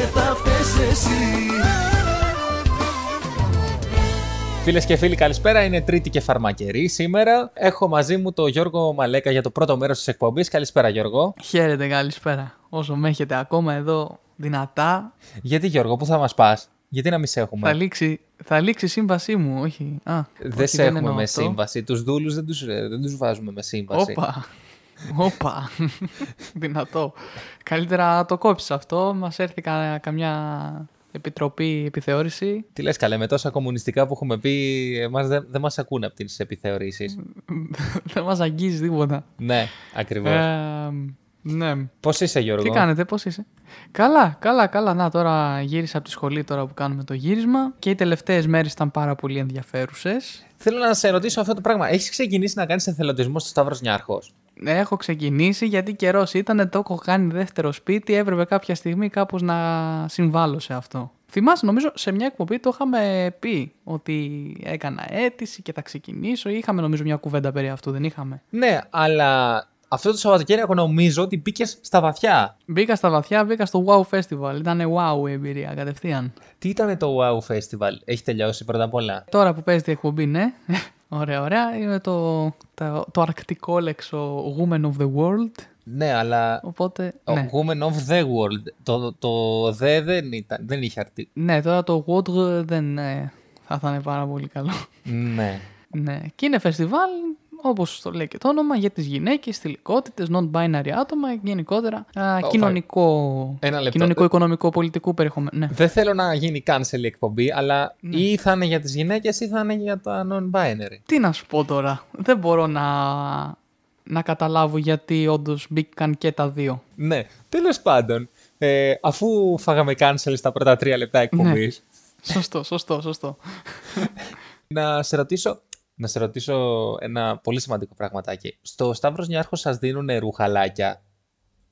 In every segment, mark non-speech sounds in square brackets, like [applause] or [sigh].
και θα φταίς εσύ Φίλες και φίλοι, καλησπέρα. Είναι Τρίτη και φαρμακερή σήμερα. Έχω μαζί μου τον Γιώργο Μαλέκα για το πρώτο μέρος της εκπομπής. Καλησπέρα, Γιώργο. Χαίρετε, καλησπέρα. Όσο με έχετε ακόμα εδώ δυνατά. Γιατί, Γιώργο, πού θα μας πας, Γιατί να μην σε έχουμε; Θα λήξει, θα λήξει η σύμβασή μου, όχι. Α, δεν σε έχουμε με αυτό. σύμβαση. Τους δούλους δεν τους δεν τους βάζουμε με σύμβαση. Όπα. Όπα. Δυνατό. Καλύτερα το κόψεις αυτό. Μας έρθει καμιά Επιτροπή Επιθεώρηση. Τι λες καλέ, με τόσα κομμουνιστικά που έχουμε πει, εμάς δεν, δεν μας ακούνε από τις επιθεωρήσεις. [laughs] δεν μας αγγίζει τίποτα. Ναι, ακριβώς. Ε, ναι. Πώς είσαι Γιώργο; Τι κάνετε, πώς είσαι; Καλά, καλά, καλά. Να, τώρα γύρισα από τη σχολή τώρα που κάνουμε το γύρισμα και οι τελευταίες μέρες ήταν πάρα πολύ ενδιαφέρουσες. Θέλω να σε ρωτήσω αυτό το πράγμα. Έχεις ξεκινήσει να κάνεις εθελοντισμό στο Σταύρος Νιάρχος; Έχω ξεκινήσει γιατί καιρός ήταν, το έχω κάνει δεύτερο σπίτι, έπρεπε κάποια στιγμή κάπως να συμβάλλω σε αυτό. Θυμάσαι, νομίζω σε μια εκπομπή το είχαμε πει ότι έκανα αίτηση και θα ξεκινήσω. Είχαμε νομίζω μια κουβέντα περί αυτού, δεν είχαμε; Ναι, αλλά αυτό το Σαββατοκύριακο νομίζω ότι μπήκες στα βαθιά. Μπήκα στα βαθιά, μπήκα στο Wow Festival. Ήταν wow η εμπειρία κατευθείαν. Τι ήταν το Wow Festival, έχει τελειώσει πρώτα απ' όλα; Τώρα που παίζει την εκπομπή, ναι. Ωραία, ωραία. Είναι το, το, το αρκτικό λέξο Woman of the World. Ναι, αλλά. Οπότε. Ναι. Woman of the World. Το, το The δεν, ήταν, δεν είχε αρτή. Ναι, τώρα το Water δεν ναι, θα ήταν πάρα πολύ καλό. Ναι. ναι. Και είναι φεστιβάλ όπως το λέει και το όνομα, για τις γυναίκες, θηλυκότητε, non-binary άτομα, γενικότερα α, κοινωνικό, κοινωνικό, οικονομικό, πολιτικό περιεχομένο. Ναι. Δεν θέλω να γίνει cancel η εκπομπή, αλλά ναι. ή θα είναι για τις γυναίκες ή θα είναι για τα non-binary. Τι να σου πω τώρα. Δεν μπορώ να, να καταλάβω γιατί όντως μπήκαν και τα δύο. Ναι, τέλος πάντων. Ε, αφού φάγαμε cancel στα πρώτα τρία λεπτά εκπομπής. Ναι. Σωστό, σωστό, σωστό. να σε ρωτήσω, να σε ρωτήσω ένα πολύ σημαντικό πραγματάκι. Στο Σταύρος Νιάρχος σας δίνουν ρουχαλάκια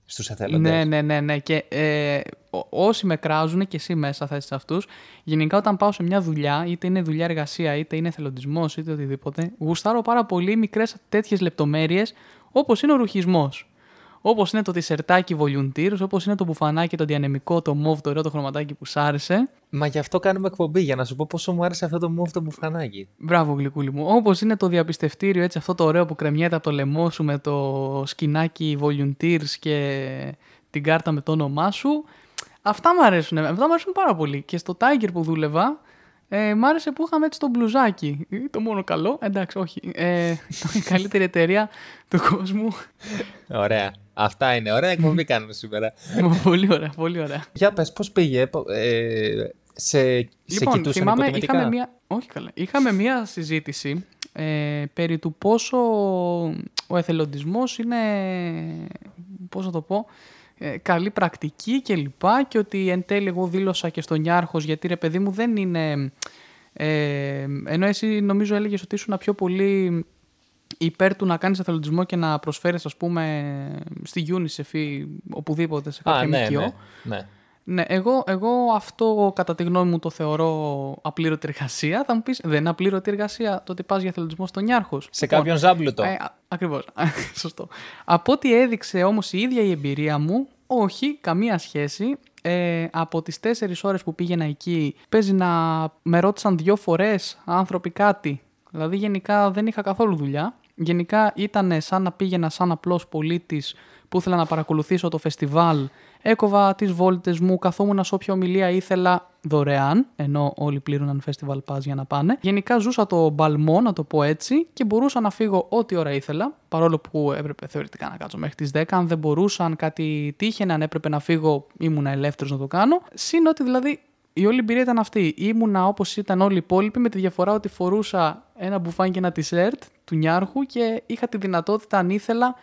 στους εθελοντές; Ναι, ναι, ναι, ναι. Και ε, όσοι με κράζουν και εσύ μέσα θα είσαι αυτούς, γενικά όταν πάω σε μια δουλειά, είτε είναι δουλειά εργασία, είτε είναι εθελοντισμός, είτε οτιδήποτε, γουστάρω πάρα πολύ μικρές τέτοιες λεπτομέρειες, όπως είναι ο ρουχισμός. Όπως είναι το τισερτάκι volunteers, όπως είναι το μπουφανάκι, το διανεμικό, το μοβ, το ωραίο το χρωματάκι που σ' άρεσε. Μα γι' αυτό κάνουμε εκπομπή, για να σου πω πόσο μου άρεσε αυτό το μοβ το μπουφανάκι. Μπράβο, γλυκούλη μου. Όπως είναι το διαπιστευτήριο, έτσι αυτό το ωραίο που κρεμιέται από το λαιμό σου με το σκινάκι volunteers και την κάρτα με το όνομά σου. Αυτά μου αρέσουν. Αυτά μου αρέσουν πάρα πολύ. Και στο Tiger που δούλευα, ε, μ' άρεσε που είχαμε έτσι το μπλουζάκι. Το μόνο καλό. Εντάξει, όχι. Ε, η καλύτερη εταιρεία του κόσμου. Ωραία. Αυτά είναι. Ωραία εκπομπή κάνουμε σήμερα. πολύ ωραία, πολύ ωραία. Για πες, πώς πήγε, ε, σε, λοιπόν, σε θυμάμαι, είχαμε μια, όχι καλά, είχαμε μια συζήτηση ε, περί του πόσο ο εθελοντισμός είναι, πώς θα το πω, ε, καλή πρακτική και λοιπά και ότι εν τέλει εγώ δήλωσα και στον Νιάρχος γιατί ρε παιδί μου δεν είναι... Ε, ενώ εσύ νομίζω έλεγες ότι ήσουν πιο πολύ υπέρ του να κάνεις εθελοντισμό και να προσφέρεις ας πούμε στη UNICEF ή οπουδήποτε σε κάποια ναι, ναι, ναι. Ναι, εγώ, εγώ αυτό κατά τη γνώμη μου το θεωρώ απλήρωτη εργασία. Θα μου πεις, δεν είναι απλήρωτη εργασία το ότι πας για εθελοντισμό στον Νιάρχο. Σε λοιπόν, κάποιον ζάμπλουτο. Ε, Ακριβώς. [laughs] Σωστό. Από ό,τι έδειξε όμως η ίδια η εμπειρία μου, όχι, καμία σχέση. Ε, από τις τέσσερις ώρες που πήγαινα εκεί παίζει να με ρώτησαν δύο φορές άνθρωποι κάτι. Δηλαδή γενικά δεν είχα καθόλου δουλειά. Γενικά ήταν σαν να πήγαινα σαν απλός πολίτης που ήθελα να παρακολουθήσω το φεστιβάλ Έκοβα τις βόλτες μου, καθόμουν σε όποια ομιλία ήθελα δωρεάν, ενώ όλοι πλήρωναν festival pass για να πάνε. Γενικά ζούσα το μπαλμό, να το πω έτσι, και μπορούσα να φύγω ό,τι ώρα ήθελα, παρόλο που έπρεπε θεωρητικά να κάτσω μέχρι τις 10. Αν δεν μπορούσα, αν κάτι τύχαινε, αν έπρεπε να φύγω, ήμουν ελεύθερος να το κάνω. Συν ότι δηλαδή η όλη εμπειρία ήταν αυτή. Ήμουνα όπως ήταν όλοι οι υπόλοιποι, με τη διαφορά ότι φορούσα ένα μπουφάν και ένα t-shirt του Νιάρχου και είχα τη δυνατότητα, αν ήθελα,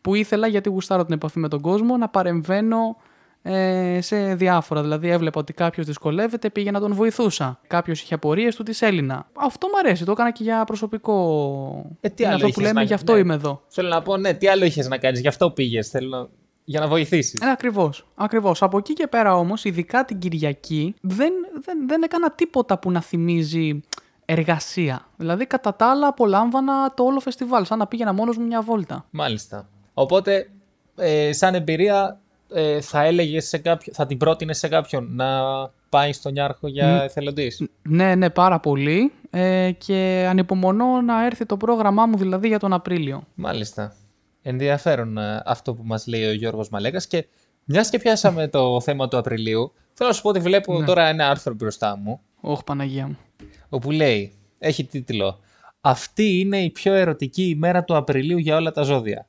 που ήθελα γιατί γουστάρω την επαφή με τον κόσμο να παρεμβαίνω ε, σε διάφορα. Δηλαδή έβλεπα ότι κάποιος δυσκολεύεται, πήγε να τον βοηθούσα. Κάποιος είχε απορίες, του της Έλληνα. Αυτό μου αρέσει. Το έκανα και για προσωπικό. Ε, τι άλλο αυτό που λέμε, να... γι' αυτό ναι. είμαι εδώ. Θέλω να πω, ναι, τι άλλο είχες να κάνεις, γι' αυτό πήγες. Θέλω για να βοηθήσεις. Ε, Ακριβώς. Ακριβώς. Από εκεί και πέρα όμως, ειδικά την Κυριακή, δεν, δεν, δεν έκανα τίποτα που να θυμίζει εργασία. Δηλαδή, κατά τα άλλα, απολάμβανα το όλο φεστιβάλ, σαν να πήγαινα μόνος μου μια βόλτα. Μάλιστα. Οπότε, ε, σαν εμπειρία, ε, θα έλεγες σε κάποιον, θα την πρότεινες σε κάποιον να πάει στον Ιάρχο για Μ. εθελοντής; Ναι, ναι, πάρα πολύ. Ε, και ανυπομονώ να έρθει το πρόγραμμά μου δηλαδή για τον Απρίλιο. Μάλιστα. Ενδιαφέρον ε, αυτό που μας λέει ο Γιώργος Μαλέκας και μιας και πιάσαμε το θέμα του Απριλίου, θέλω να σου πω ότι βλέπω Ναι. τώρα ένα άρθρο μπροστά μου, Όχι, Παναγία μου. όπου λέει, έχει τίτλο «Αυτή είναι η πιο ερωτική ημέρα του Απριλίου για όλα τα ζώδια».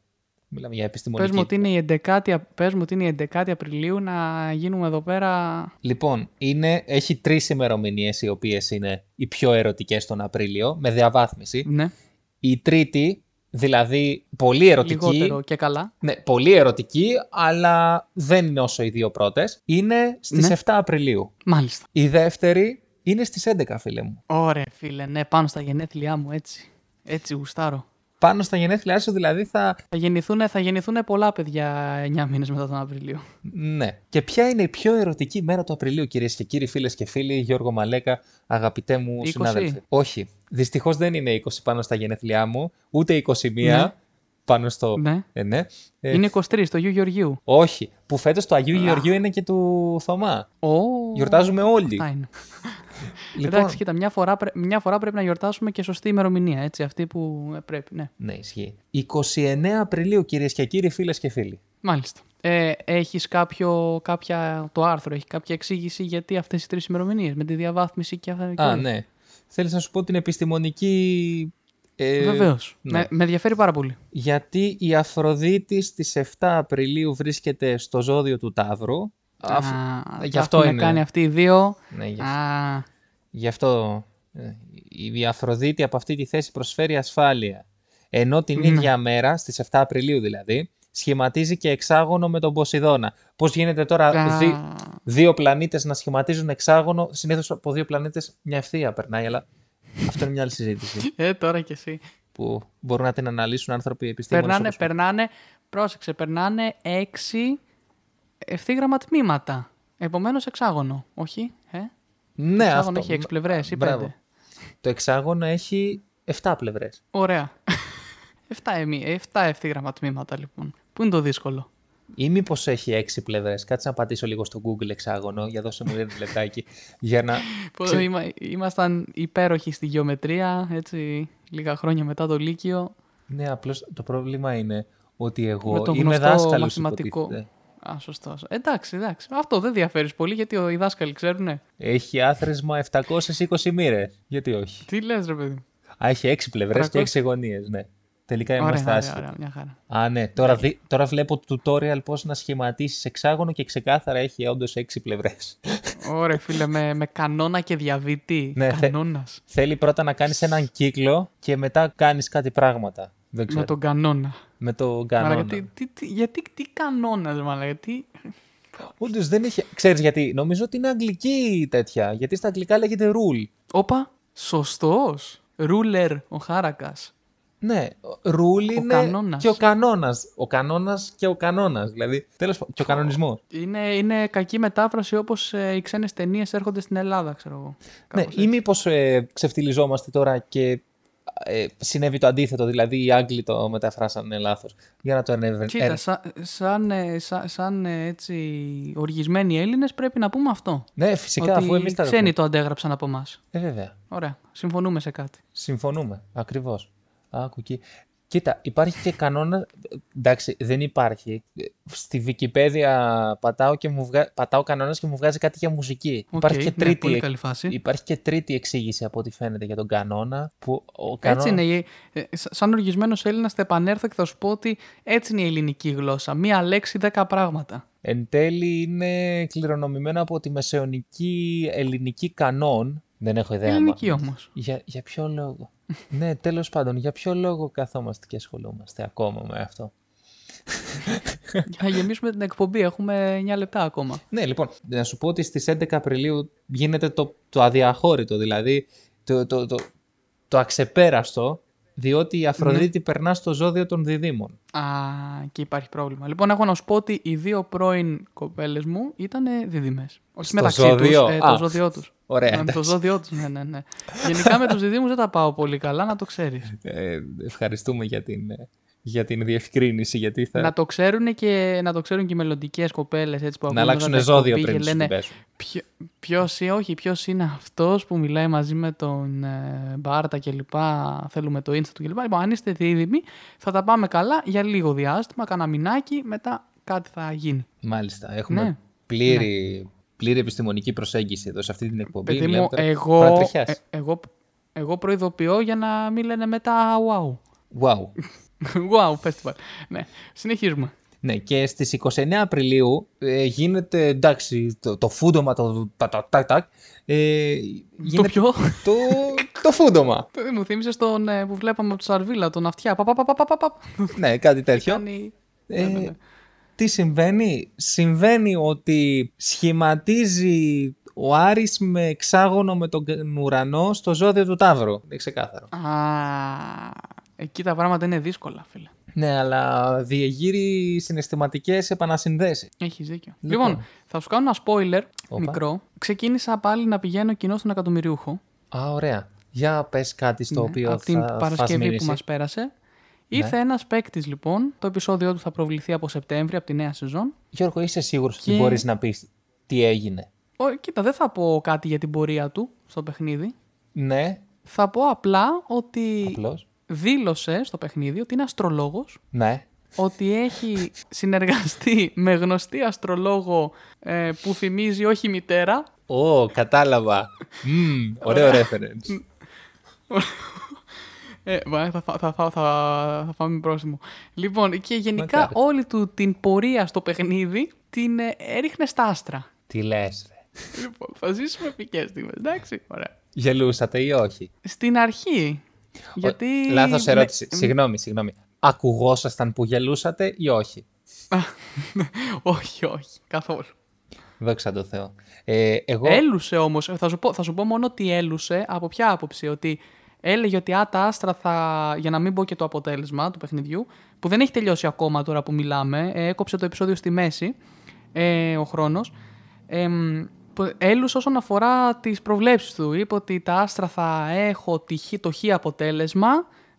Μιλάμε για επιστημονική. Πες μου, ότι είναι η 11η, πες μου ότι είναι η 11η Απριλίου να γίνουμε εδώ πέρα. Λοιπόν, είναι, έχει τρεις ημερομηνίες οι οποίες είναι οι πιο ερωτικές τον Απρίλιο, με διαβάθμιση. Ναι, Η τρίτη, δηλαδή πολύ ερωτική, λιγότερο και καλά. ναι, πολύ ερωτική, αλλά δεν είναι όσο οι δύο πρώτες, είναι στις Ναι. 7 Απριλίου. Μάλιστα. Η δεύτερη είναι στις 11, φίλε μου. Ωραία, φίλε, ναι, πάνω στα γενέθλιά μου, έτσι. Έτσι γουστάρω. Πάνω στα γενέθλιά σου δηλαδή θα... Θα γεννηθούν, θα γεννηθούν πολλά παιδιά 9 μήνες μετά τον Απριλίο. Ναι. Και ποια είναι η πιο ερωτική μέρα του Απριλίου, κυρίες και κύριοι, φίλες και φίλοι, Γιώργο Μαλέκα, αγαπητέ μου 20. συνάδελφε. Όχι. Δυστυχώς δεν είναι 20 πάνω στα γενέθλιά μου, ούτε 21 Ναι. πάνω στο... Ναι. Ε, ναι. Ε, Είναι 23, το Γιου Γεωργίου. Όχι. Που φέτος το Αγίου Γεωργίου είναι και του Θωμά. Ω, Γιορτάζουμε όλοι. Αυτά είναι. Λοιπόν, Εντάξει, κοίτα, μια φορά, πρέ- μια φορά πρέπει να γιορτάσουμε και σωστή ημερομηνία, έτσι, αυτή που ε, πρέπει, ναι. ναι, ισχύει. 29 Απριλίου, κυρίες και κύριοι, φίλες και φίλοι. Μάλιστα. Ε, έχεις κάποιο, κάποια, το άρθρο, έχει κάποια εξήγηση γιατί αυτές οι τρεις ημερομηνίες, με τη διαβάθμιση και αυτά. και Α, όλα. ναι. Θέλεις να σου πω την επιστημονική... Ε, Βεβαίως. ναι. Με, με ενδιαφέρει πάρα πολύ. Γιατί η Αφροδίτης στις 7 Απριλίου βρίσκεται στο ζώδιο του Ταύρου. Αφ- Α, γι' τα αυτό έχουν είναι. κάνει αυτοί οι δύο. Ναι, γι' Α, Γι' αυτό ε, η Αφροδίτη από αυτή τη θέση προσφέρει ασφάλεια. Ενώ την Ναι. ίδια μέρα, στις 7 Απριλίου δηλαδή, σχηματίζει και εξάγωνο με τον Ποσειδώνα. Πώς γίνεται τώρα α, δι- δύο πλανήτες να σχηματίζουν εξάγωνο, συνήθως από δύο πλανήτες μια ευθεία περνάει, αλλά αυτό είναι μια άλλη συζήτηση [laughs] Ε, τώρα κι εσύ. που μπορούν να την αναλύσουν άνθρωποι επιστήμονες. Περνάνε, όπως- περνάνε, πρόσεξε, περνάνε έξι ευθύγραμμα τμήματα. Επομένως εξάγωνο, όχι, ε; Ναι, εξάγωνο αυτό. έχει έξι πλευρές ή Μπράβο. πέντε. Το εξάγωνο έχει 7 πλευρές. Ωραία. [laughs] Εφτά, εμεί, εφτά ευθύγραμμα τμήματα λοιπόν. Πού είναι το δύσκολο; Ή μήπως έχει 6 πλευρές. Κάτσε να πατήσω λίγο στο Google εξάγωνο, για δώσε μου ένα λεπτάκι. για να... [laughs] Πώς Ξε- είμα- ήμασταν υπέροχοι στη γεωμετρία, έτσι, λίγα χρόνια μετά το Λύκειο. Ναι, απλώς το πρόβλημα είναι ότι εγώ Με το είμαι γνωστό δάσκαλος μαθηματικό. υποτίθεται. Α, σωστός. Εντάξει, εντάξει. Αυτό δεν διαφέρεις πολύ γιατί οι δάσκαλοι ξέρουν. Έχει άθροισμα 720 μοίρες. Γιατί όχι; Τι λες ρε παιδί. μου; Α, έχει 6 πλευρές και 300. 6 γωνίες, ναι. Τελικά Ωραία, είμαστε ωραία, άσχετοι. ωραία, μια χαρά. Α, ναι. Τώρα, δι- τώρα βλέπω tutorial πώς να σχηματίσεις εξάγωνο και ξεκάθαρα έχει όντως 6 πλευρές. Ωραία, φίλε, με, με κανόνα και διαβήτη. Ναι, θε- Κανόνας. Θέλει πρώτα να κάνεις έναν κύκλο και μετά κάνεις κάτι πράγματα. Δεν ξέρω. Με τον κανόνα. Με το Μαλάκα, κανόνα. τι, τι, τι, γιατί τι κανόνα, μαλάκα, τι. Όντως δεν έχει. Ξέρεις γιατί. Νομίζω ότι είναι αγγλική τέτοια. Γιατί στα αγγλικά λέγεται rule. Όπα, σωστός. Ρούλερ, ο Χάρακας. Ναι, rule είναι κανόνας. και ο κανόνας. Ο κανόνας και ο κανόνας. Δηλαδή, τέλος πάντων, και ο κανονισμός. Είναι, είναι κακή μετάφραση όπως ε, οι ξένες ταινίες έρχονται στην Ελλάδα, ξέρω εγώ. Ναι, Κάπως ή μήπως ε, ξεφτυλιζόμαστε τώρα και ε, συνέβη το αντίθετο, δηλαδή οι Άγγλοι το μεταφράσανε λάθος. Για να το ενεύε... Κοίτα, σαν, σαν, ε, σαν, σαν, ε, έτσι οργισμένοι Έλληνες πρέπει να πούμε αυτό. Ναι, φυσικά, ότι αφού εμείς τα ξένοι το αντέγραψαν από εμάς. Ε, βέβαια. Ωραία, συμφωνούμε σε κάτι. Συμφωνούμε. Ακριβώς. Άκου εκεί. Κοίτα, υπάρχει και κανόνας. Εντάξει, δεν υπάρχει. Στη Wikipedia πατάω, και μου βγα... πατάω κανόνας και μου βγάζει κάτι για μουσική. Οκ, υπάρχει, και ναι, τρίτη... πολύ καλή φάση. υπάρχει και τρίτη εξήγηση από ό,τι φαίνεται για τον κανόνα. Που ο κανόνας... Έτσι είναι. η- ε, σα- Σαν οργισμένος Έλληνας θα επανέλθω και θα σου πω ότι έτσι είναι η ελληνική γλώσσα. Μία λέξη, δέκα πράγματα. Εν τέλει είναι κληρονομημένο από τη μεσαιωνική ελληνική κανόν. Δεν έχω ιδέα. ελληνική μα- όμως. Για, για ποιο λόγο; [laughs] ναι, τέλος πάντων, για ποιο λόγο καθόμαστε και ασχολούμαστε ακόμα με αυτό; [laughs] Για να γεμίσουμε την εκπομπή, έχουμε 9 λεπτά ακόμα. Ναι, λοιπόν, να σου πω ότι στις 11 Απριλίου γίνεται το, το αδιαχώρητο, δηλαδή το, το, το, το αξεπέραστο, διότι η Αφροδίτη Ναι. περνά στο ζώδιο των διδήμων. Α, και υπάρχει πρόβλημα. Λοιπόν, έχω να σου πω ότι οι δύο πρώην κοπέλες μου ήταν δίδυμε. Όχι Στο μεταξύ ζώδιο; τους, ε, Α. το ζώδιό τους. Ωραία, με το εντάξει. ζώδιό τους, ναι, ναι, ναι. Γενικά με τους διδήμου δεν τα πάω πολύ καλά, να το ξέρεις. Ε, ευχαριστούμε για την, ε, για την διευκρίνηση, γιατί θα... Να το ξέρουν και, να το ξέρουν και οι μελλοντικές κοπέλες που να ακούνε αλλάξουν τώρα ζώδιο εκπομπή πριν και τους λένε την πέσουν. ποιος, όχι, ποιος είναι αυτός που μιλάει μαζί με τον ε, Μπάρτα και λοιπά. Θέλουμε το Insta του κλπ. Λοιπόν, αν είστε δίδυμοι, θα τα πάμε καλά για λίγο διάστημα, κάνα μηνάκι, μετά κάτι θα γίνει. Μάλιστα. Έχουμε Ναι. πλήρη, πλήρη επιστημονική προσέγγιση εδώ σε αυτή την εκπομπή. Παιδί Μιλάμε μου, τώρα εγώ, παρατριχιάς. ε, εγώ, εγώ προειδοποιώ για να μην λένε μετά wow. Wow. [laughs] wow, festival. Ναι, συνεχίζουμε. Ναι, και στις 29 Απριλίου ε, γίνεται, εντάξει, το, το φούντομα, το τακ τακ τακ, ε, γίνεται ποιο; Το, το φούντομα. [laughs] Ε, Μου θύμισες τον ε, που βλέπαμε από το Σαρβίλα, τον αυτιά. Πα, πα, πα, πα, πα, πα, πα. ναι, κάτι τέτοιο. Κάνει... Ε, Ναι, ναι, ναι. Τι συμβαίνει; Συμβαίνει ότι σχηματίζει ο Άρης με εξάγωνο με τον ουρανό στο ζώδιο του Ταύρου. Είναι ξεκάθαρο. Α, εκεί τα πράγματα είναι δύσκολα, φίλε. Ναι, αλλά διεγείρει συναισθηματικές επανασυνδέσεις. Έχεις δίκιο. Λοιπόν. Λοιπόν, θα σου κάνω ένα spoiler Όπα. μικρό. Ξεκίνησα πάλι να πηγαίνω κοινό στον εκατομμυριούχο. Α, ωραία. Για πες κάτι στο Ναι, οποίο από την θα φας Παρασκευή που μήνυση. μας πέρασε. Ήρθε ένας παίκτης λοιπόν. Το επεισόδιό του θα προβληθεί από Σεπτέμβρη, από τη νέα σεζόν. Γιώργο, είσαι σίγουρος Και- ότι μπορείς να πεις τι έγινε; Ω, κοίτα, δεν θα πω κάτι για την πορεία του στο παιχνίδι. Ναι, Θα πω απλά ότι απλώς. Δήλωσε στο παιχνίδι ότι είναι αστρολόγος Ναι. ότι έχει συνεργαστεί με γνωστή αστρολόγο ε, που θυμίζει όχι μητέρα. Ω, κατάλαβα. Μμμ, ωραίο reference. Ε, μα, θα, θα, θα, θα, θα, θα φάμε πρόστιμο. Λοιπόν, και γενικά Μακάρι. όλη του την πορεία στο παιχνίδι την ε, έριχνε στα άστρα. Τι λες, ρε. Λοιπόν, θα ζήσουμε επικές στιγμές, εντάξει, ωραία. Γελούσατε ή όχι; Στην αρχή, γιατί... Ο- Λάθος με- ερώτηση. Συγγνώμη, συγγνώμη. Ακουγόσασταν που γελούσατε ή όχι; όχι, όχι, καθόλου. Δόξα τω Θεώ. Ε, εγώ... Έλουσε όμως. Θα, σου πω- θα σου πω μόνο ότι έλουσε από ποια άποψη; Ότι έλεγε ότι α, τα άστρα θα. Για να μην πω και το αποτέλεσμα του παιχνιδιού, που δεν έχει τελειώσει ακόμα τώρα που μιλάμε. ε, έκοψε το επεισόδιο στη μέση ε, ο χρόνος. Ε, μ, που- έλουσε όσον αφορά τις προβλέψεις του. Είπε ότι τα άστρα θα έχω τη χ- το χ αποτέλεσμα.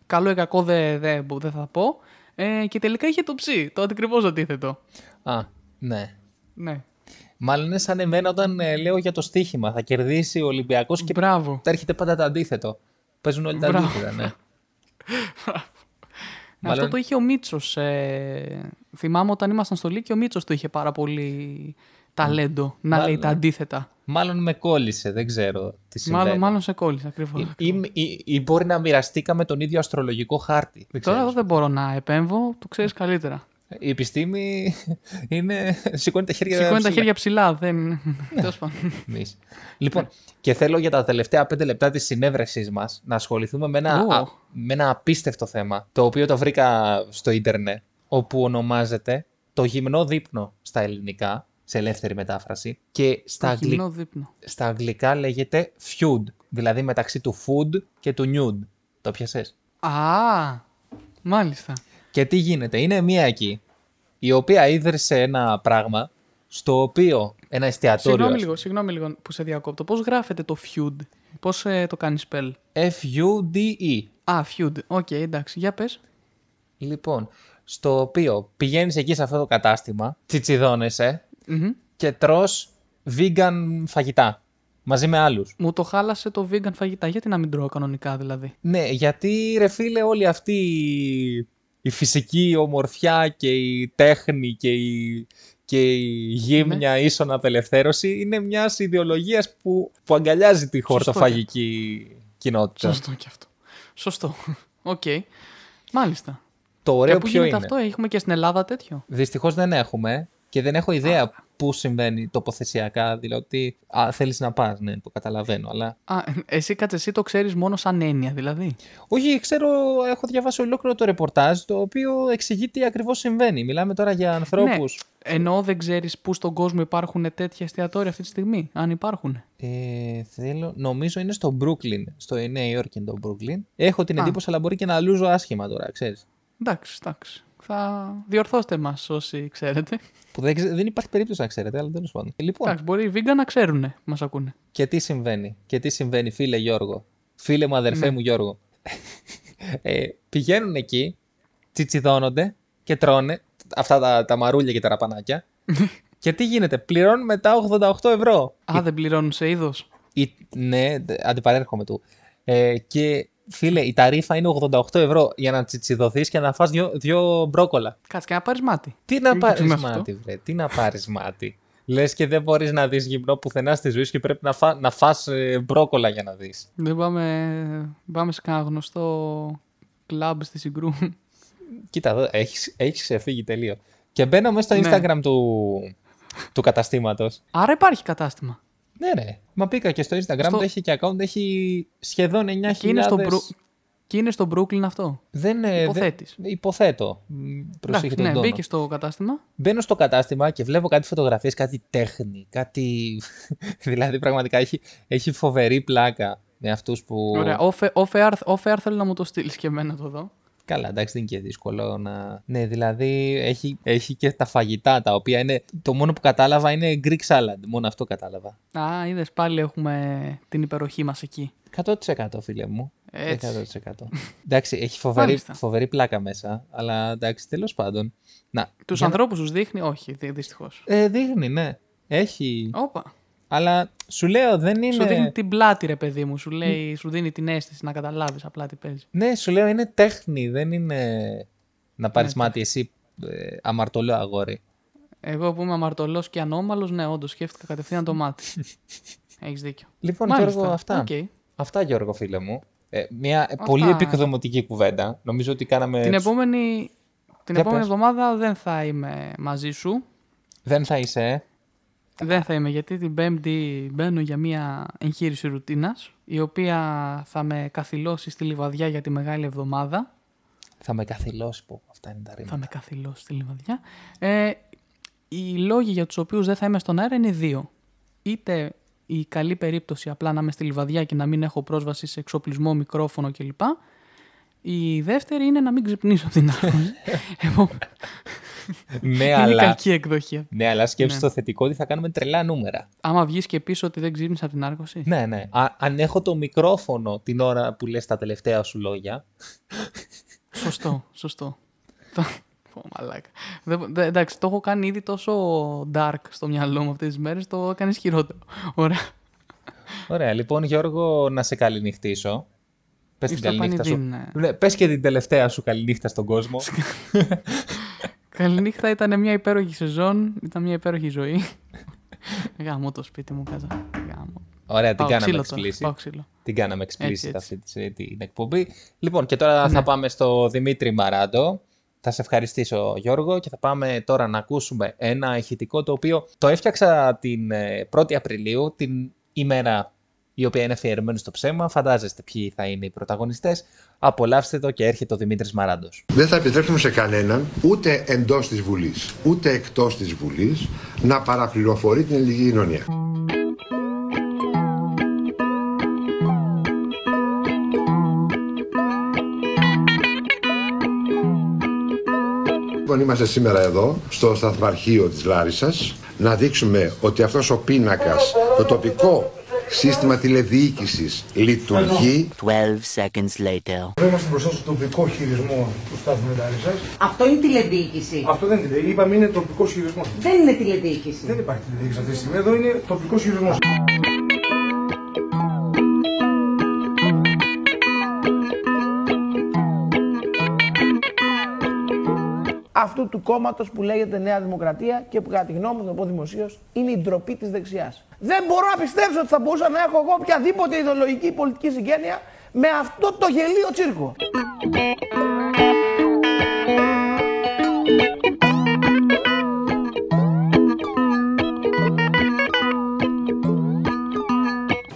Καλό ή κακό δεν δε, δεν θα πω. Ε, και τελικά είχε το ψ. Το ακριβώς αντίθετο. Α, ναι. Ναι. Μάλλον είναι σαν εμένα όταν ε, λέω για το στοίχημα. Θα κερδίσει ο Ολυμπιακός και Μπράβο. έρχεται πάντα το αντίθετο. Παίζουν όλοι τα Μπράβο. αντίθετα, ναι. [laughs] Αυτό Μάλλον- το είχε ο Μίτσος. Ε, θυμάμαι όταν ήμασταν στο Λύκειο, ο Μίτσος το είχε πάρα πολύ ταλέντο να Μάλλον, λέει τα ναι. αντίθετα. Μάλλον με κόλλησε, δεν ξέρω τι συμβαίνει. Μάλλον, μάλλον σε κόλλησε ακριβώς. Ή, ή- ή- ή μπορεί να μοιραστήκαμε τον ίδιο αστρολογικό χάρτη. Δεν Τώρα ξέρω. εδώ δεν μπορώ να επέμβω, το ξέρεις καλύτερα. Η επιστήμη [laughs] είναι. σηκώνει τα χέρια Σηκώνει τα ψηλά. χέρια ψηλά. Δεν... Τέλος πάντων. Εμείς. Λοιπόν, και θέλω για τα τελευταία πέντε λεπτά της συνέβρεσής μας να ασχοληθούμε με ένα, Ω. α- με ένα απίστευτο θέμα, το οποίο το βρήκα στο ίντερνετ, όπου ονομάζεται το γυμνό δείπνο στα ελληνικά, σε ελεύθερη μετάφραση, και στα, Το αγγλι- γυμνό δείπνο. στα αγγλικά λέγεται feud, δηλαδή μεταξύ του food και του nude. Το πιασες; Α, μάλιστα. Και τι γίνεται, είναι μία εκεί, η οποία ίδρυσε ένα πράγμα, στο οποίο ένα εστιατόριο... Συγγνώμη λίγο, συγγνώμη λίγο που σε διακόπτω. Πώς γράφεται το Fude, πώς ε, το κάνεις spell; F-U-D-E. Α, Fude. OK, εντάξει, για πες. Λοιπόν, στο οποίο πηγαίνεις εκεί σε αυτό το κατάστημα, τσιτσιδώνεσαι Μμμ. και τρως vegan φαγητά μαζί με άλλους. Μου το χάλασε το vegan φαγητά. Γιατί να μην τρώω κανονικά δηλαδή; Ναι, γιατί ρε φίλε όλη αυτή η, η φυσική ομορφιά και η τέχνη και η, και η γύμνια ίσον απελευθέρωση είναι μιας ιδεολογίας που, που αγκαλιάζει τη χορτοφαγική κοινότητα. Σωστό και αυτό. Σωστό. [laughs] Οκ. Μάλιστα. Το Και ωραίο πού ποιο γίνεται είναι; αυτό, έχουμε και στην Ελλάδα τέτοιο; Δυστυχώς δεν έχουμε και δεν έχω ιδέα πού συμβαίνει τοποθεσιακά. Δηλαδή, α, θέλεις να πας, ναι, το καταλαβαίνω. Αλλά. Α, εσύ κάτσε, εσύ το ξέρεις μόνο σαν έννοια, δηλαδή. Όχι, ξέρω, έχω διαβάσει ολόκληρο το ρεπορτάζ το οποίο εξηγεί τι ακριβώς συμβαίνει. Μιλάμε τώρα για ανθρώπους. Ναι. Ενώ δεν ξέρεις πού στον κόσμο υπάρχουν τέτοια εστιατόρια αυτή τη στιγμή, αν υπάρχουν. Ε, θέλω, νομίζω είναι στο Brooklyn. Στο Νέα Υόρκη είναι το Brooklyn. Έχω την Α. εντύπωση, αλλά μπορεί και να λούζω άσχημα τώρα, ξέρεις. Εντάξει, εντάξει. Θα διορθώστε μας όσοι ξέρετε. Που δεν, ξε- δεν υπάρχει περίπτωση να ξέρετε, αλλά τέλος πάντων. Ε, Λοιπόν, Εντάξει, μπορεί οι vegan να ξέρουν, μας ακούνε. Και τι συμβαίνει, και τι συμβαίνει, φίλε Γιώργο. Φίλε μου, αδερφέ Ναι. μου Γιώργο. ε, πηγαίνουν εκεί τσιτσιδώνονται και τρώνε αυτά τα, τα μαρούλια και τα ραπανάκια. [laughs] και τι γίνεται, πληρώνουν μετά 88 ευρώ. Α, δεν πληρώνουν σε είδος. Η- ναι, δε- αντιπαρέρχομαι του. Ε, και φίλε, η ταρήφα είναι 88 ευρώ για να τσιτσιδωθείς και να φας δυο, δυο μπρόκολα. Κάτσε και να πάρεις μάτι. Τι να Δεν πάρεις ξέρω αυτό; μάτι, βρε, τι να πάρεις μάτι. Λες και δεν μπορείς να δεις γυμνό πουθενά στη ζωή σου και πρέπει να, φά, να φας ε, μπρόκολα για να δεις. Δεν πάμε, πάμε σε κανένα γνωστό κλαμπ στη Συγκρού. Κοίτα εδώ, έχεις, έχεις ξεφύγει τελείως. Και μπαίνω μέσα στο Ναι. Instagram του, του καταστήματος. Άρα υπάρχει κατάστημα. Ναι ρε, μα μπήκα και στο Instagram, Στο- το έχει και account, έχει σχεδόν 9.000... Και είναι, στο Μπρου... και είναι στο Brooklyn αυτό. Δεν, ε, Υποθέτεις. Δεν, υποθέτω. Μ, Προσέχει Εντάξει, τον ναι, τόνο. μπήκε στο κατάστημα. Μπαίνω στο κατάστημα και βλέπω κάτι φωτογραφίες, κάτι τέχνη, κάτι... [laughs] δηλαδή πραγματικά έχει, έχει φοβερή πλάκα με αυτούς που... Ωραία. Off, off, air, off air θέλω να μου το στείλεις και εμένα το δω. Καλά, εντάξει, δεν είναι και δύσκολο να... Ναι, δηλαδή έχει, έχει και τα φαγητά, τα οποία είναι... Το μόνο που κατάλαβα είναι Greek salad, μόνο αυτό κατάλαβα. Α, είδες πάλι έχουμε την υπεροχή μας εκεί. 100% φίλε μου. Έτσι. 100%. εντάξει, έχει φοβερή, Μάλιστα. φοβερή πλάκα μέσα, αλλά εντάξει, τέλος πάντων. Να, Τους για να- ανθρώπους τους δείχνει, όχι, δυστυχώς. Ε, δείχνει, ναι. Έχει. Όπα. Αλλά σου λέω δεν είναι. Σου δίνει την πλάτη, ρε παιδί μου. Σου, λέει, σου δίνει την αίσθηση να καταλάβεις απλά τι παίζει. Ναι, σου λέω είναι τέχνη. Δεν είναι να πάρεις Ναι, μάτι εσύ ε, αμαρτωλό αγόρι. Εγώ που είμαι αμαρτωλός και ανώμαλος, ναι, όντως σκέφτηκα κατευθείαν το μάτι. [laughs] Έχεις δίκιο. Λοιπόν, Μάλιστα. Γιώργο, αυτά. Οκ. Αυτά, Γιώργο, φίλε μου. Ε, μια πολύ εποικοδομητική κουβέντα. Νομίζω ότι κάναμε. Την επόμενη, την Για επόμενη πες. εβδομάδα δεν θα είμαι μαζί σου. Δεν θα είσαι. Ε. Δεν θα είμαι γιατί την Πέμπτη μπαίνω για μια εγχείρηση ρουτίνας η οποία θα με καθυλώσει στη Λιβαδειά για τη Μεγάλη Εβδομάδα. Θα με καθυλώσει που αυτά είναι τα Θα ρήματα. με καθυλώσει στη Λιβαδειά. Ε, οι λόγοι για τους οποίους δεν θα είμαι στον αέρα είναι δύο. Είτε η καλή περίπτωση απλά να είμαι στη λιβαδιά και να μην έχω πρόσβαση σε εξοπλισμό, μικρόφωνο κλπ. Η δεύτερη είναι να μην ξυπνήσω την άρρωση. [laughs] Επομένως, ναι, είναι η αλλά. κακή εκδοχή. Ναι, αλλά σκέψου Ναι. το θετικό ότι θα κάνουμε τρελά νούμερα. Άμα βγεις και πίσω ότι δεν ξύπνησα την άρκωση. Ναι, ναι. Α, αν έχω το μικρόφωνο την ώρα που λες τα τελευταία σου λόγια, Σωστό, σωστό. Το- Πω, μαλάκα. Δεν- δε- εντάξει, το έχω κάνει ήδη τόσο dark στο μυαλό μου αυτές τις μέρες, το έκανες χειρότερο. Ωραία. Ωραία, λοιπόν Γιώργο, να σε καληνυχτήσω. Πες την Ήρθα καληνύχτα σου. πανηδίν, ναι. Ναι, πες και την τελευταία σου καληνύχτα στον κόσμο. Καληνύχτα ήταν μια υπέροχη σεζόν, ήταν μια υπέροχη ζωή. [laughs] Γάμο το σπίτι μου, κάτσα. Γάμο. Ωραία, την Πάω κάναμε ξύλο τώρα, explicit. πάω ξύλο. Την κάναμε explicit Έτσι, έτσι. αυτή τη- την εκπομπή. Λοιπόν, και τώρα θα Ναι. πάμε στο Δημήτρη Μαράντο. Θα σε ευχαριστήσω Γιώργο και θα πάμε τώρα να ακούσουμε ένα ηχητικό το οποίο το έφτιαξα την ε, 1η Απριλίου, την ημέρα η οποία είναι αφιερωμένη στο ψέμα. Φαντάζεστε ποιοι θα είναι οι πρωταγωνιστές. Απολαύστε το και έρχεται ο Δημήτρης Μαράντος. Δεν θα επιτρέψουμε σε κανέναν, ούτε εντός της Βουλής, ούτε εκτός της Βουλής, να παραπληροφορεί την ελληνική κοινωνία. Λοιπόν, είμαστε σήμερα εδώ, στο σταθμαρχείο της Λάρισας, να δείξουμε ότι αυτός ο πίνακας, το τοπικό σύστημα τηλεδιοίκησης λειτουργεί 12 seconds later. Είμαστε μπροστά στο τοπικό χειρισμό του στάθμου Λάρισας. Αυτό είναι τηλεδιοίκηση. Αυτό δεν είναι. Είπαμε είναι τοπικό χειρισμό. Δεν είναι τηλεδιοίκηση. Δεν υπάρχει τηλεδιοίκηση αυτή τη στιγμή. Εδώ είναι τοπικός χειρισμός. Αυτού του κόμματος που λέγεται Νέα Δημοκρατία και που κατά τη γνώμη μου, να το πω δημοσίως, είναι η ντροπή της δεξιάς. Δεν μπορώ να πιστέψω ότι θα μπορούσα να έχω εγώ οποιαδήποτε ιδεολογική ή πολιτική συγγένεια με αυτό το γελίο τσίρκο.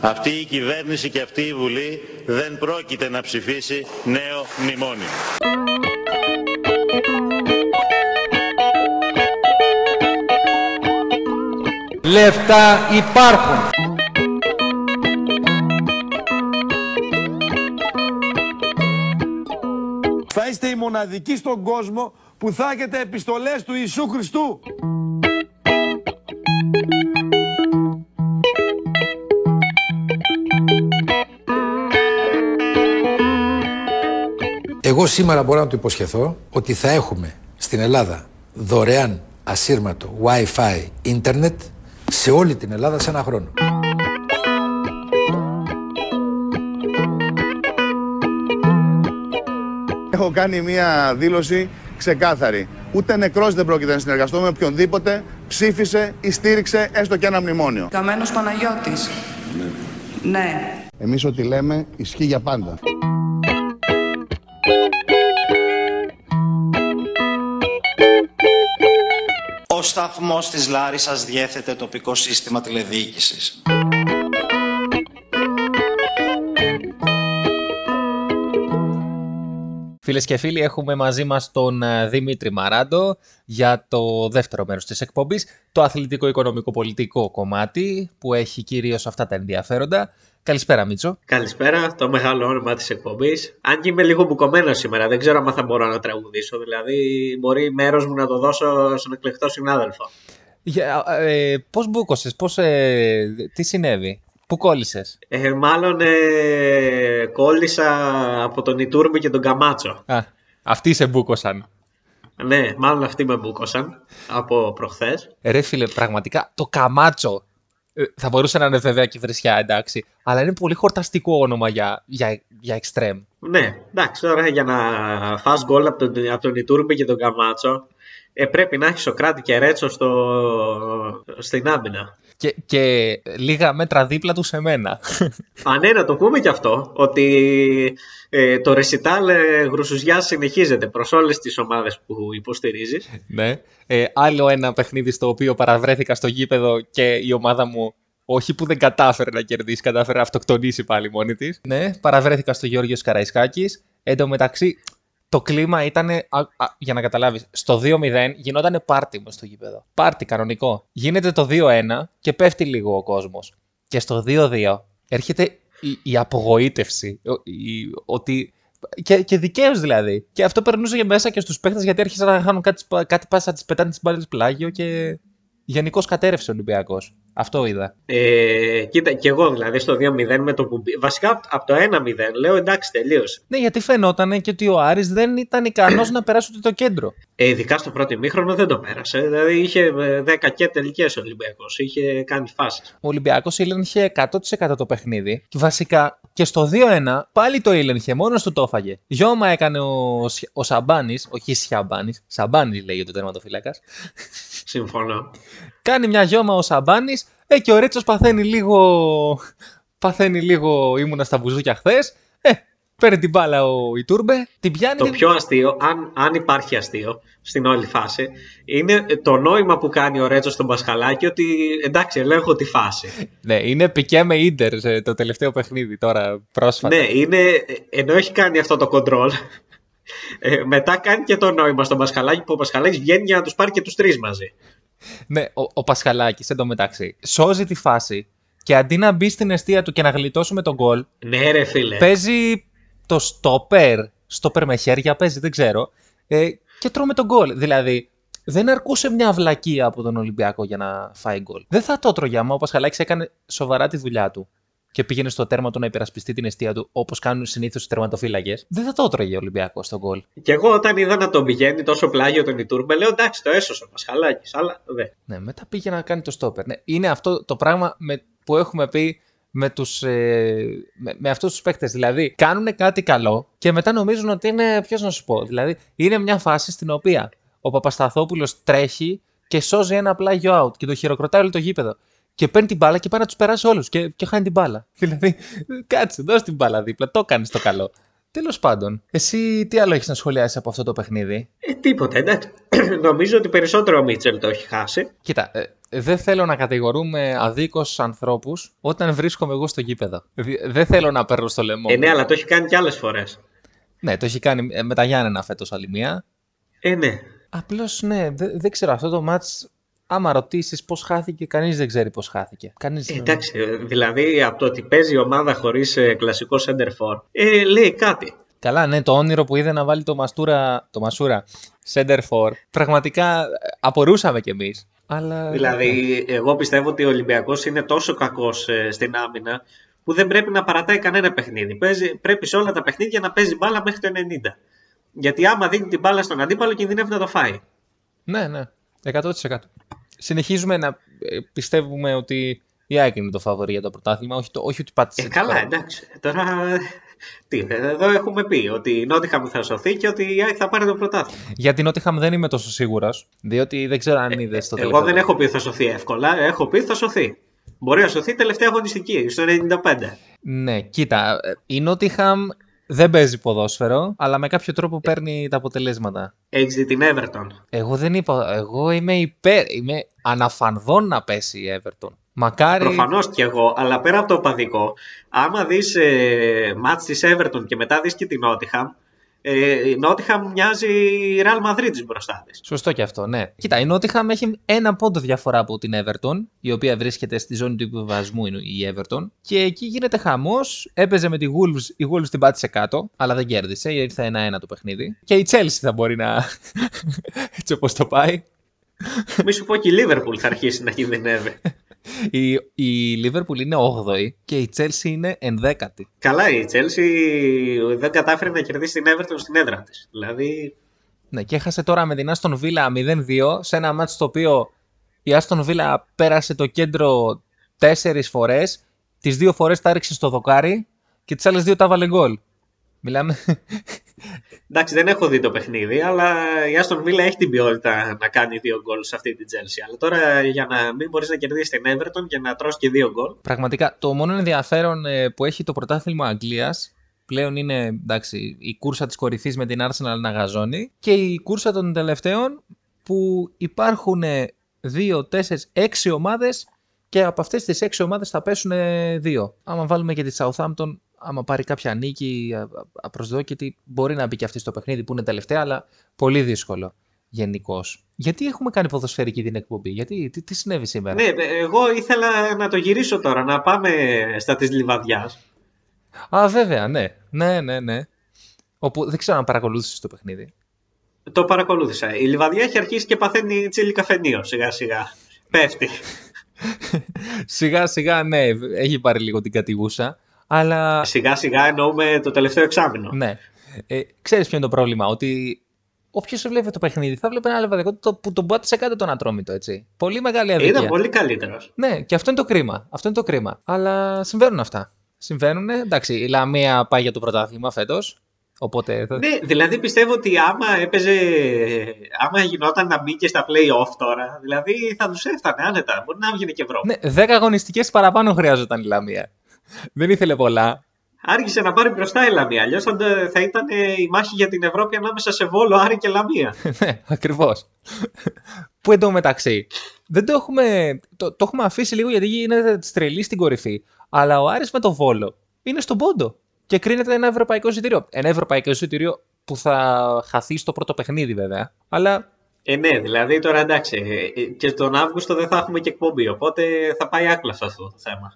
Αυτή η κυβέρνηση και αυτή η Βουλή δεν πρόκειται να ψηφίσει νέο μνημόνιο. Λεφτά υπάρχουν. Θα είστε οι μοναδικοί στον κόσμο που θα έχετε επιστολές του Ιησού Χριστού. Εγώ Εγώ σήμερα μπορώ να του υποσχεθώ ότι θα έχουμε στην Ελλάδα δωρεάν ασύρματο Wi-Fi ίντερνετ σε όλη την Ελλάδα σε ένα χρόνο. Έχω κάνει μια δήλωση ξεκάθαρη. Ούτε νεκρός δεν πρόκειται να συνεργαστώ με οποιονδήποτε ψήφισε ή στήριξε έστω και ένα μνημόνιο. Καμένος Παναγιώτης. Ναι. Εμείς ό,τι λέμε ισχύει για πάντα. Σταθμός της Λάρισας διέθετε τοπικό σύστημα τηλεδιοίκησης. Φίλες και φίλοι, έχουμε μαζί μας τον ε, Δημήτρη Μαράντο για το δεύτερο μέρος της εκπομπής, το αθλητικό, οικονομικό, πολιτικό κομμάτι που έχει κυρίως αυτά τα ενδιαφέροντα. Καλησπέρα, Μίτσο. Καλησπέρα, το μεγάλο όνομα της εκπομπής. Αν και είμαι λίγο μπουκωμένος σήμερα, δεν ξέρω αν θα μπορώ να τραγουδήσω. Δηλαδή, μπορεί μέρος μου να το δώσω στον εκλεκτό συνάδελφο. Για, ε, πώς μπούκωσες, πώς, ε, τι συνέβη, πού κόλλησες; Ε, μάλλον ε, κόλλησα από τον Ιτούρμπη και τον Καμάτσο. Α, αυτοί σε μπούκωσαν. Ναι, μάλλον αυτοί με μπούκωσαν από προχθές. Ε, Ρε φίλε, πραγματικά το Καμάτσο ε, θα μπορούσε να είναι βέβαια και βρισιά, εντάξει, αλλά είναι πολύ χορταστικό όνομα για, για, για εξτρέμ. Ναι, εντάξει, τώρα για να φας γκολ από τον, από τον Ιτούρμπη και τον Καμάτσο, ε, πρέπει να έχει Σοκράτη και Ρέτσο στο, στην άμυνα. Και, και λίγα μέτρα δίπλα του σε μένα. Α, ναι, να το πούμε και αυτό, ότι ε, το ρεσιτάλ ε, γρουσουζιά συνεχίζεται προς όλες τις ομάδες που υποστηρίζεις. ναι. Ε, άλλο ένα παιχνίδι στο οποίο παραβρέθηκα στο γήπεδο και η ομάδα μου όχι που δεν κατάφερε να κερδίσει, κατάφερε να αυτοκτονήσει πάλι μόνη της. Ναι, παραβρέθηκα στο Γιώργιο Καραϊσκάκης. Εν τω μεταξύ, το κλίμα ήταν, για να καταλάβεις, στο 2-0 γινόταν πάρτι μου στο γήπεδο. Πάρτι κανονικό. Γίνεται το 2-1 και πέφτει λίγο ο κόσμος. Και στο 2-2 έρχεται η, η απογοήτευση. Η, ότι και, και δικαίως δηλαδή. Και αυτό περνούσε και μέσα και στους παίχτε γιατί άρχισαν να χάνουν κάτι, κάτι πάσα, τις πετάνε τις μπάλες πλάγιο και γενικώς κατέρευσε ο Ολυμπιακός. Αυτό είδα. Ε, κοίτα, και εγώ δηλαδή στο 2-0 με το που. Βασικά από το 1-0 λέω εντάξει, τελείωσε. Ναι, γιατί φαινόταν και ότι ο Άρης δεν ήταν ικανός να περάσει ούτε το κέντρο. Ε, ειδικά στο πρώτο μήχρονο δεν το πέρασε. Δηλαδή είχε 10 και τελικές ο Ολυμπιακός. Είχε κάνει φάσεις. Ο Ολυμπιακός ήλεγχε 100% το παιχνίδι. Και βασικά και στο 2-1 πάλι το ήλεγχε. Μόνος του το έφαγε. Γιόμα έκανε ο, ο Σαμπάνης, όχι Σιαμπάνης. Σαμπάνη λέει ο τερματοφύλακας. Συμφωνώ. Κάνει μια γιόμα ο Σαμπάνης. Ε, και ο Ρέτσος παθαίνει λίγο. Παθαίνει λίγο. Ήμουνα στα μπουζούκια χθες. Ε, παίρνει την μπάλα ο Ιτούρμπε. Την πιάνει. Το πιο αστείο, αν, αν υπάρχει αστείο στην όλη φάση, είναι το νόημα που κάνει ο Ρέτσος στον Πασχαλάκη ότι εντάξει, ελέγχω τη φάση. ναι, είναι πικέ με ίντερ το τελευταίο παιχνίδι τώρα πρόσφατα. Ναι, είναι, ενώ έχει κάνει αυτό το κοντρόλ. Ε, μετά κάνει και το νόημα στον Πασχαλάκη που ο Πασχαλάκης βγαίνει για να τους πάρει και τους τρεις μαζί. Ναι, ο, ο Πασχαλάκης εντωμεταξύ σώζει τη φάση και αντί να μπει στην αιστεία του και να γλιτώσουμε τον γκολ. Ναι, ρε φίλε. Παίζει το στόπερ, στόπερ με χέρια, παίζει, δεν ξέρω. Ε, και τρώμε τον γκολ. Δηλαδή, δεν αρκούσε μια βλακεία από τον Ολυμπιακό για να φάει γκολ. Δεν θα το έτρωγε άμα ο Πασχαλάκης έκανε σοβαρά τη δουλειά του και πήγαινε στο τέρμα του να υπερασπιστεί την αιστεία του όπως κάνουν συνήθως οι τερματοφύλακες, δεν θα το έτρωγε ο Ολυμπιακός στον γκολ. Και εγώ όταν είδα να τον πηγαίνει τόσο πλάγιο τον Ιτούρμπε, λέω εντάξει, το έσωσε ο Πασχαλάκης, αλλά δεν. Ναι, μετά πήγε να κάνει το στόπερ. Ναι, είναι αυτό το πράγμα με, που έχουμε πει με, τους, ε, με, με αυτούς τους παίκτες. Δηλαδή, κάνουν κάτι καλό και μετά νομίζουν ότι είναι, ποιος να σου πω, δηλαδή, είναι μια φάση στην οποία ο Παπασταθόπουλος τρέχει και σώζει ένα πλάγιο out και το χειροκροτάει όλο το γήπεδο. Και παίρνει την μπάλα και πάει να τους περάσει όλους και, και χάνει την μπάλα. Δηλαδή, κάτσε, δώσε την μπάλα δίπλα. Το κάνεις το καλό. Τέλος πάντων, εσύ τι άλλο έχεις να σχολιάσεις από αυτό το παιχνίδι; Ε, τίποτα, εντάξει. [clears throat] Νομίζω ότι περισσότερο ο Μίτσελ το έχει χάσει. Κοίτα, ε, δεν θέλω να κατηγορούμε αδίκως ανθρώπους όταν βρίσκομαι εγώ στο γήπεδο. Δεν θέλω να παίρνω στο λαιμό. Ε, ναι, αλλά το έχει κάνει κι άλλες φορές. Ναι, το έχει κάνει ε, με τα Γιάννενα φέτος άλλη μία. Ε, ναι. Απλώς ναι, δεν, δεν ξέρω. Αυτό το μάτς άμα ρωτήσεις πώς χάθηκε, κανείς δεν ξέρει πώς χάθηκε. Κανείς... Ε, εντάξει, δηλαδή από το ότι παίζει η ομάδα χωρίς ε, κλασικό center for, ε, λέει κάτι. Καλά, ναι, το όνειρο που είδε να βάλει το, μαστούρα, το Μασούρα center for, πραγματικά ε, απορούσαμε κι εμείς. Αλλά... Δηλαδή, εγώ πιστεύω ότι ο Ολυμπιακός είναι τόσο κακός ε, στην άμυνα που δεν πρέπει να παρατάει κανένα παιχνίδι. Παίζει, πρέπει σε όλα τα παιχνίδια να παίζει μπάλα μέχρι το 90. Γιατί άμα δίνει την μπάλα στον αντίπαλο, κινδυνεύει να το φάει. Ναι, ναι. 100%. Συνεχίζουμε να ε, πιστεύουμε ότι η ΑΕΚ είναι το φαβορή για το πρωτάθλημα, όχι, το, όχι ότι πάτησε. Ε, καλά, εντάξει. Τώρα. Τι, εδώ έχουμε πει ότι η Νότιχαμ θα σωθεί και ότι η ΑΕΚ θα πάρει το πρωτάθλημα. Για την Νότιχαμ δεν είμαι τόσο σίγουρος, διότι δεν ξέρω αν είδες το Ε, Εγώ δεν έχω πει θα σωθεί εύκολα, έχω πει θα σωθεί. Μπορεί να σωθεί τελευταία αγωνιστική, στο 95. Ναι, κοίτα, ε, η Νότιχαμ δεν παίζει ποδόσφαιρο, αλλά με κάποιο τρόπο παίρνει τα αποτελέσματα. Έχει δει την Everton. Εγώ δεν είπα. Εγώ είμαι υπέρ. Είμαι αναφανδόν να πέσει η Everton. Μακάρι. Προφανώς κι εγώ, αλλά πέρα από το οπαδικό, άμα δεις ε, μάτς της Everton και μετά δεις και την Nottingham, ε, η Nottingham μοιάζει η Real Madrid μπροστά της. Σωστό και αυτό, ναι. Κοίτα, η Nottingham έχει ένα πόντο διαφορά από την Everton, η οποία βρίσκεται στη ζώνη του υποβασμού η Everton. Και εκεί γίνεται χαμός. Έπαιζε με τη Wolves, η Wolves την πάτησε κάτω, αλλά δεν κέρδισε, ήρθε ένα-ένα το παιχνίδι. Και η Chelsea θα μπορεί να. [laughs] έτσι όπως το πάει. Μη σου πω και η Liverpool θα αρχίσει να κινδυνεύει. Η, η Liverpool είναι 8η και η Chelsea είναι 11η. Καλά, η Chelsea δεν κατάφερε να κερδίσει την Everton στην έδρα της. Δηλαδή. Ναι, και έχασε τώρα με την Aston Villa 0-2 σε ένα μάτσο το οποίο η Aston Villa πέρασε το κέντρο τέσσερις φορές. Τις δύο φορές τα ρίξε στο δοκάρι και τις άλλες δύο τα βάλε γκολ. Μιλάμε. Εντάξει, δεν έχω δει το παιχνίδι, αλλά η Aston Villa έχει την ποιότητα να κάνει δύο γκολ σε αυτή την Chelsea. Αλλά τώρα για να μην μπορείς να κερδίσεις την Everton και να τρώσει και δύο γκολ. Πραγματικά, το μόνο ενδιαφέρον ε, που έχει το πρωτάθλημα Αγγλίας πλέον είναι εντάξει, η κούρσα της κορυφής με την Arsenal να γαζώνει και η κούρσα των τελευταίων που υπάρχουν 2, 4, 6 ομάδες και από αυτές τις 6 ομάδες θα πέσουν 2. Άμα βάλουμε και τη Southampton, άμα πάρει κάποια νίκη απροσδόκητη, μπορεί να μπει και αυτή στο παιχνίδι που είναι τελευταία, αλλά πολύ δύσκολο γενικώς. Γιατί έχουμε κάνει ποδοσφαιρική την εκπομπή, γιατί, τι, τι συνέβη σήμερα; Ναι, εγώ ήθελα να το γυρίσω τώρα, να πάμε στα της Λιβαδιάς. Α, βέβαια, ναι. Ναι, ναι, ναι. Όπου δεν ξέρω αν παρακολούθησες το παιχνίδι. Το παρακολούθησα. Η Λιβαδιά έχει αρχίσει και παθαίνει τσίλι καφενείο σιγά σιγά. Πέφτει. [laughs] σιγά σιγά, ναι, έχει πάρει λίγο την κατηγούσα. Αλλά... Σιγά σιγά εννοούμε το τελευταίο εξάμεινο. Ναι. Ε, ξέρεις ποιο είναι το πρόβλημα, ότι όποιος βλέπει το παιχνίδι θα βλέπει ένα λεβαδικό το, που τον πάτησε κάτω τον ατρόμητο, έτσι. Πολύ μεγάλη αδικία. Ήταν πολύ καλύτερος. Ναι, και αυτό είναι το κρίμα. Αυτό είναι το κρίμα. Αλλά συμβαίνουν αυτά. Συμβαίνουν. Εντάξει, η Λαμία πάει για το πρωτάθλημα φέτος. Οπότε... Ναι, δηλαδή πιστεύω ότι άμα έπαιζε, άμα γινόταν να μπει και στα play-off τώρα, δηλαδή θα τους έφτανε άνετα. Μπορεί να βγει και Ευρώπη. Ναι, 10 αγωνιστικές παραπάνω χρειάζονταν η Λαμία. Δεν ήθελε πολλά. Άργησε να πάρει μπροστά η Λαμία. Αλλιώς θα, θα ήταν η μάχη για την Ευρώπη ανάμεσα σε Βόλο, Άρη και Λαμία. [laughs] ναι, ακριβώς. Που εντωμεταξύ δεν το έχουμε, το, το έχουμε αφήσει λίγο γιατί είναι στρελή στην κορυφή. Αλλά ο Άρης με το Βόλο είναι στον πόντο. Και κρίνεται ένα ευρωπαϊκό εισιτήριο. Ένα ευρωπαϊκό εισιτήριο που θα χαθεί στο πρώτο παιχνίδι βέβαια. Αλλά ε, ναι, δηλαδή τώρα εντάξει. Και τον Αύγουστο δεν θα έχουμε και εκπομπή. Οπότε θα πάει άκλα αυτό το θέμα.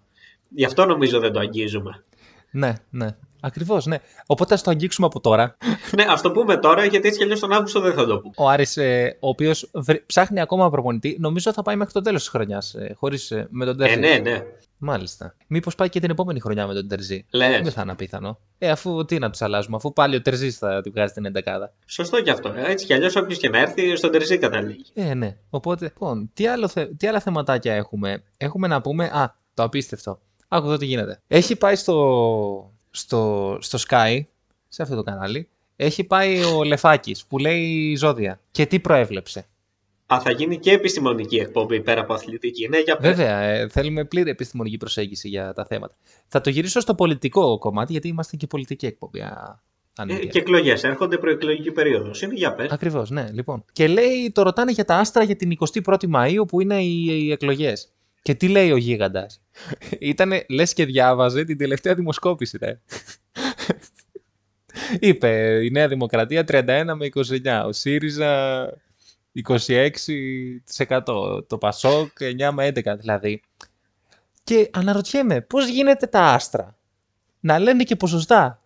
Γι' αυτό νομίζω δεν το αγγίζουμε. Ναι, ναι. Ακριβώς, ναι. Οπότε ας το αγγίξουμε από τώρα. [laughs] ναι, ας το πούμε τώρα, γιατί έτσι κι αλλιώς τον Αύγουστο δεν θα το πούμε. Ο Άρης, ε, ο οποίος ψάχνει ακόμα προπονητή, νομίζω θα πάει μέχρι το τέλος της χρονιάς. Ε, Χωρίς ε, με τον Τερζή. Ε, ναι, ναι. Μάλιστα. Μήπως πάει και την επόμενη χρονιά με τον Τερζή. Λες. Δεν θα είναι απίθανο. Ε, αφού τι να τους αλλάζουμε, αφού πάλι ο Τερζής θα την βγάζει την εντεκάδα. Σωστό κι αυτό. Έτσι κι αλλιώς όποιος και να έρθει, στον Τερζή καταλήγει. Ε, ναι. Οπότε, λοιπόν, τι, άλλο θε... τι άλλα θεματάκια έχουμε; Έχουμε να πούμε. Α, το απίστευτο. Άκου εδώ τι γίνεται. Έχει πάει στο, στο, στο Sky, σε αυτό το κανάλι, έχει πάει ο Λεφάκης που λέει ζώδια. Και τι προέβλεψε. Α, θα γίνει και επιστημονική εκπομπή πέρα από αθλητική. Ναι, για Βέβαια, ε, θέλουμε πλήρη επιστημονική προσέγγιση για τα θέματα. Θα το γυρίσω στο πολιτικό κομμάτι, γιατί είμαστε και πολιτική εκπομπή. Α, ε, και εκλογές. Έρχονται προεκλογική περίοδος. Είναι για πες. Ακριβώς, ναι, λοιπόν. Και λέει, το ρωτάνε για τα άστρα για την 21η Μαου που είναι οι, οι εκλογές. Και τι λέει ο γίγαντας; Ήτανε, λες και διάβαζε την τελευταία δημοσκόπηση, ρε. Είπε η Νέα Δημοκρατία 31 με 29. Ο ΣΥΡΙΖΑ 26%. Το ΠΑΣΟΚ 9 με 11 δηλαδή. Και αναρωτιέμαι πώς γίνεται τα άστρα; Να λένε και ποσοστά.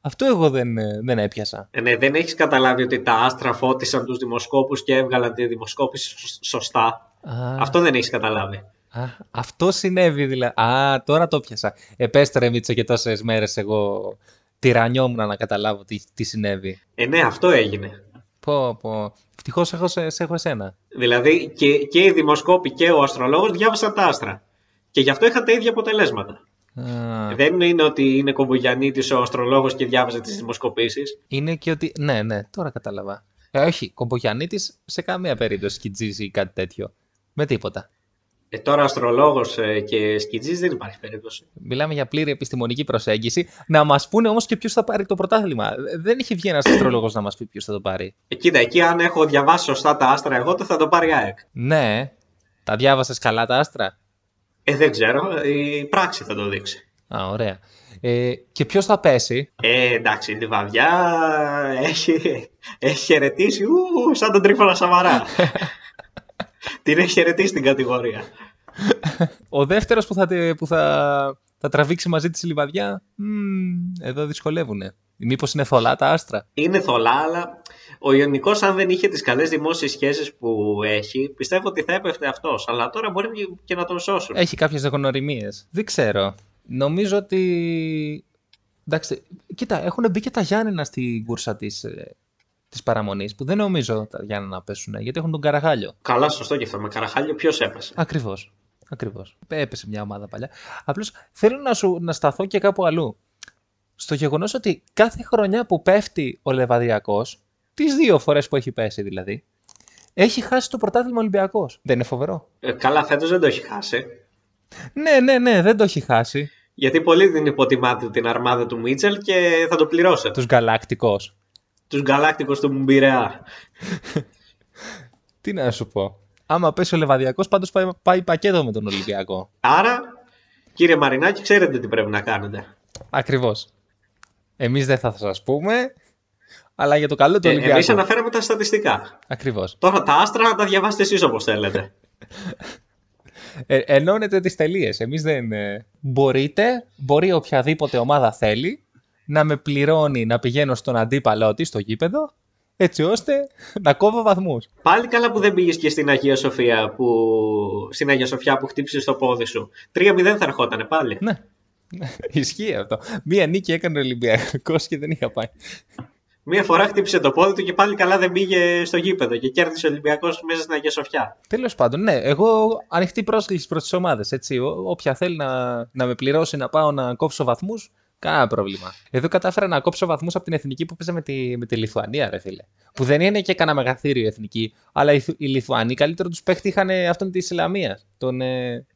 Αυτό εγώ δεν, δεν έπιασα. Ε, ναι, δεν έχεις καταλάβει ότι τα άστρα φώτισαν τους δημοσκόπους και έβγαλαν τη δημοσκόπηση σωστά. Α. Αυτό δεν έχεις καταλάβει. Α, αυτό συνέβη δηλαδή. Α, τώρα το πιάσα. Επέστρε Μίτσο και τόσες μέρες εγώ τυρανιόμουν να καταλάβω τι, τι συνέβη. Ε, ναι, αυτό έγινε. Πω, πω. Ευτυχώς έχω, σε, σε έχω εσένα. Δηλαδή και, και οι δημοσκόποι και ο αστρολόγος διάβασαν τα άστρα. Και γι' αυτό είχαν τα ίδια αποτελέσματα. Α, Δεν είναι ότι είναι κομπογιανίτης ο αστρολόγος και διάβαζε τις δημοσκοπήσεις. είναι και ότι. Ναι, ναι, τώρα κατάλαβα. Ε, όχι, κομπογιανίτη σε καμία περίπτωση σκιτζίζει ή κάτι τέτοιο. Με τίποτα. Ε, τώρα αστρολόγος ε, και σκιτζής δεν υπάρχει περίπτωση. Μιλάμε για πλήρη επιστημονική προσέγγιση. Να μας πούνε όμως και ποιος θα πάρει το πρωτάθλημα. Ε, Δεν έχει βγει ένας αστρολόγος να μας πει ποιος θα το πάρει. Ε, κοίτα, εκεί αν έχω διαβάσει σωστά τα άστρα εγώ, το θα το πάρει η ΑΕΚ. Ναι, τα διάβασες καλά τα άστρα; Ε, δεν ξέρω, η πράξη θα το δείξει. Α, ωραία. Ε, και ποιος θα πέσει; Ε, εντάξει, η Λιβαδιά έχει, έχει χαιρετήσει, ου, σαν τον Τρίφωνα Σαμαρά. [laughs] Την έχει χαιρετήσει την κατηγορία. Ο δεύτερος που, θα, τε- που θα, θα τραβήξει μαζί της λιβαδιά. μμμ, εδώ δυσκολεύουν. Μήπως είναι θολά τα άστρα; Είναι θολά, αλλά ο Ιωνικός, αν δεν είχε τις καλές δημόσιες σχέσεις που έχει, πιστεύω ότι θα έπεφτε αυτός. Αλλά τώρα μπορεί και να τον σώσουν. Έχει κάποιες γνωριμίε. Δεν ξέρω. Νομίζω ότι. Εντάξει, κοίτα, έχουν μπει και τα Γιάννενα στην κούρσα της της παραμονής που δεν νομίζω τα Γιάννενα να πέσουν γιατί έχουν τον Καραγάλιο. Καλά, σωστό και αυτό. Με καραχάλιο ποιος έπεσε; Ακριβώς. Ακριβώς. Έπεσε μια ομάδα παλιά. Απλώς θέλω να, σου, να σταθώ και κάπου αλλού. Στο γεγονός ότι κάθε χρονιά που πέφτει ο Λεβαδιακός, τις δύο φορές που έχει πέσει δηλαδή, έχει χάσει το πρωτάθλημα Ολυμπιακός. Δεν είναι φοβερό; Ε, καλά, φέτος δεν το έχει χάσει. Ναι, ναι, ναι, δεν το έχει χάσει. Γιατί πολύ την υποτιμάτε την αρμάδα του Μίτσελ και θα το πληρώσετε. Τους Γκαλάκτικο. Τους γκαλάκτικου του Μπιρεά. [laughs] Τι να σου πω. Άμα πέσει ο Λεβαδιακός, πάντως πάει, πάει πακέτο με τον Ολυμπιακό. Άρα, κύριε Μαρινάκη, ξέρετε τι πρέπει να κάνετε. Ακριβώς. Εμείς δεν θα σας πούμε, αλλά για το καλό του Ε, Ολυμπιακού. Εμείς αναφέραμε τα στατιστικά. Ακριβώς. Τώρα τα άστρα να τα διαβάσετε εσείς όπως θέλετε. Ε, ενώνετε τις τελείες. Εμείς δεν. ε, Μπορείτε, μπορεί οποιαδήποτε ομάδα θέλει να με πληρώνει να πηγαίνω στον αντίπαλό της στο γήπεδο, έτσι ώστε να κόβω βαθμούς. Πάλι καλά που δεν πήγες και στην Αγία Σοφία που, στην Αγία Σοφιά που χτύπησε το πόδι σου. 3-0 θα ερχότανε πάλι. Ναι. [laughs] Ισχύει αυτό. Μία νίκη έκανε ο Ολυμπιακός και δεν είχα πάει. Μία φορά χτύπησε το πόδι του και πάλι καλά δεν πήγε στο γήπεδο και κέρδισε ο Ολυμπιακός μέσα στην Αγία Σοφιά. Τέλος πάντων, ναι, εγώ ανοιχτή πρόσκληση προς τις ομάδες. Όποια θέλει να, να με πληρώσει να πάω να κόψω βαθμούς, κανένα πρόβλημα. Εδώ κατάφερα να κόψω βαθμούς από την εθνική που παίζα με τη, με τη Λιθουανία, ρε φίλε. Που δεν είναι και κανένα μεγαθύριο η εθνική, αλλά οι, οι Λιθουανοί καλύτερο τους παίχτη είχαν αυτόν της Ισλαμία. Τον. Ε,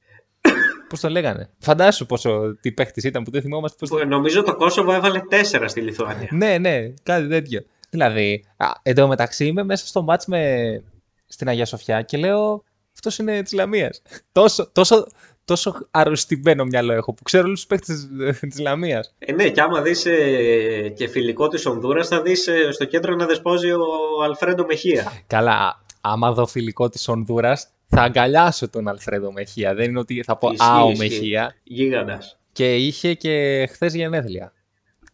[coughs] Πώς τον λέγανε; Φαντάσου πόσο τι παίχτης ήταν που δεν θυμόμαστε πώς... Που νομίζω το Κόσοβο έβαλε 4 στη Λιθουανία. Ναι, ναι, κάτι τέτοιο. Δηλαδή, α, εντωμεταξύ είμαι μέσα στο μάτς με... στην Αγία Σοφιά και λέω αυτός είναι της Λαμίας. τόσο, τόσο, τόσο αρρωστημένο μυαλό έχω που ξέρω όλους τους παίχτες της Λαμίας. Ε, ναι, και άμα δεις ε, και φιλικό της Ονδούρα, θα δεις ε, στο κέντρο να δεσπόζει ο Αλφρέντο Μεχία. Καλά, άμα δω φιλικό της Ονδούρα, θα αγκαλιάσω τον Αλφρέντο Μεχία. Δεν είναι ότι θα πω Ισχύει, Α, ο ισχύει. Μεχία. Γίγαντας. Και είχε και χθες γενέθλια.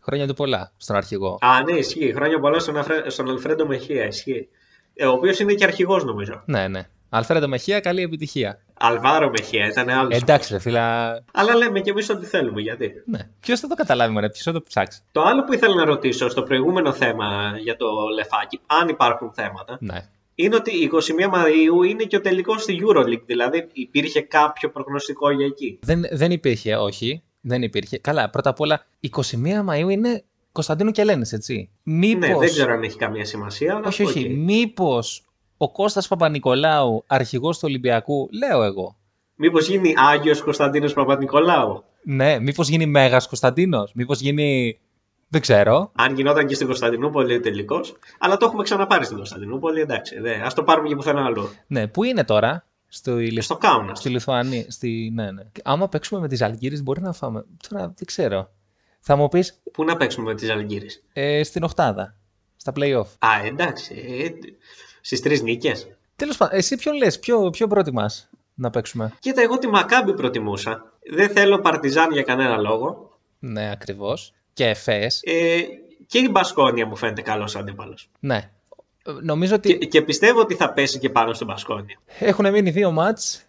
Χρόνια του πολλά στον αρχηγό. Α, ναι, ισχύει. Χρόνια πολλά στον, Αφρέ... στον Αλφρέντο Μεχία. Ισχύει. Ε, ο οποίος είναι και αρχηγός, νομίζω. Ναι, ναι. Αλφρέντο Μεχία, καλή επιτυχία. Αλβάρο Μεχία, ήταν άλλος. Εντάξει, ρε φίλα. Αλλά λέμε και εμείς ό,τι θέλουμε. Γιατί. Ναι. Ποιος θα το καταλάβει, μωρέ, ποιος θα το ψάξει. Το άλλο που ήθελα να ρωτήσω στο προηγούμενο θέμα για το λεφάκι, αν υπάρχουν θέματα, Ναι. είναι ότι 21 Μαου είναι και ο τελικός στη Euroleague. Δηλαδή υπήρχε κάποιο προγνωστικό για εκεί. Δεν, δεν υπήρχε, όχι. Δεν υπήρχε. Καλά, πρώτα απ' όλα, 21 Μαΐου είναι Κωνσταντίνου και Ελένης, έτσι. Μήπως... Ναι, δεν ξέρω αν έχει καμία σημασία. Αλλά Όχι, όχι. οκ. Μήπως ο Κώστας Παπανικολάου, αρχηγός του Ολυμπιακού, λέω εγώ. Μήπως γίνει Άγιος Κωνσταντίνος Παπανικολάου; Ναι, μήπως γίνει Μέγας Κωνσταντίνος; Μήπως γίνει... Δεν ξέρω. Αν γινόταν και στην Κωνσταντινούπολη τελικό. Αλλά το έχουμε ξαναπάρει στην Κωνσταντινούπολη, εντάξει. Δε, ας το πάρουμε και πουθενά άλλο. Ναι, πού είναι τώρα; Στο, Λι- Στο Κάουνας. Στη Λιθουανία. Στη... Ναι, ναι. Άμα παίξουμε με τη Ζαλγκίρις μπορεί να φάμε. Τώρα δεν ξέρω. Θα μου πεις Πού να παίξουμε με τις Αλγύρες; ε, στην Οχτάδα. Στα play-off. Α, εντάξει. Ε, στις τρεις νίκες. Τέλος πάντων, εσύ ποιον λες, ποιο, ποιο προτιμάς να παίξουμε; Κοίτα, εγώ τη Μακάμπη προτιμούσα. Δεν θέλω Παρτιζάν για κανένα λόγο. Ναι, ακριβώς. Και Εφές. Ε, και η Μπασκόνια μου φαίνεται καλός αντίπαλος. Ναι. Ε, Νομίζω ότι Και, και πιστεύω ότι θα πέσει και πάνω στην Μπασκόνια. έχουν μείνει δύο μάτς.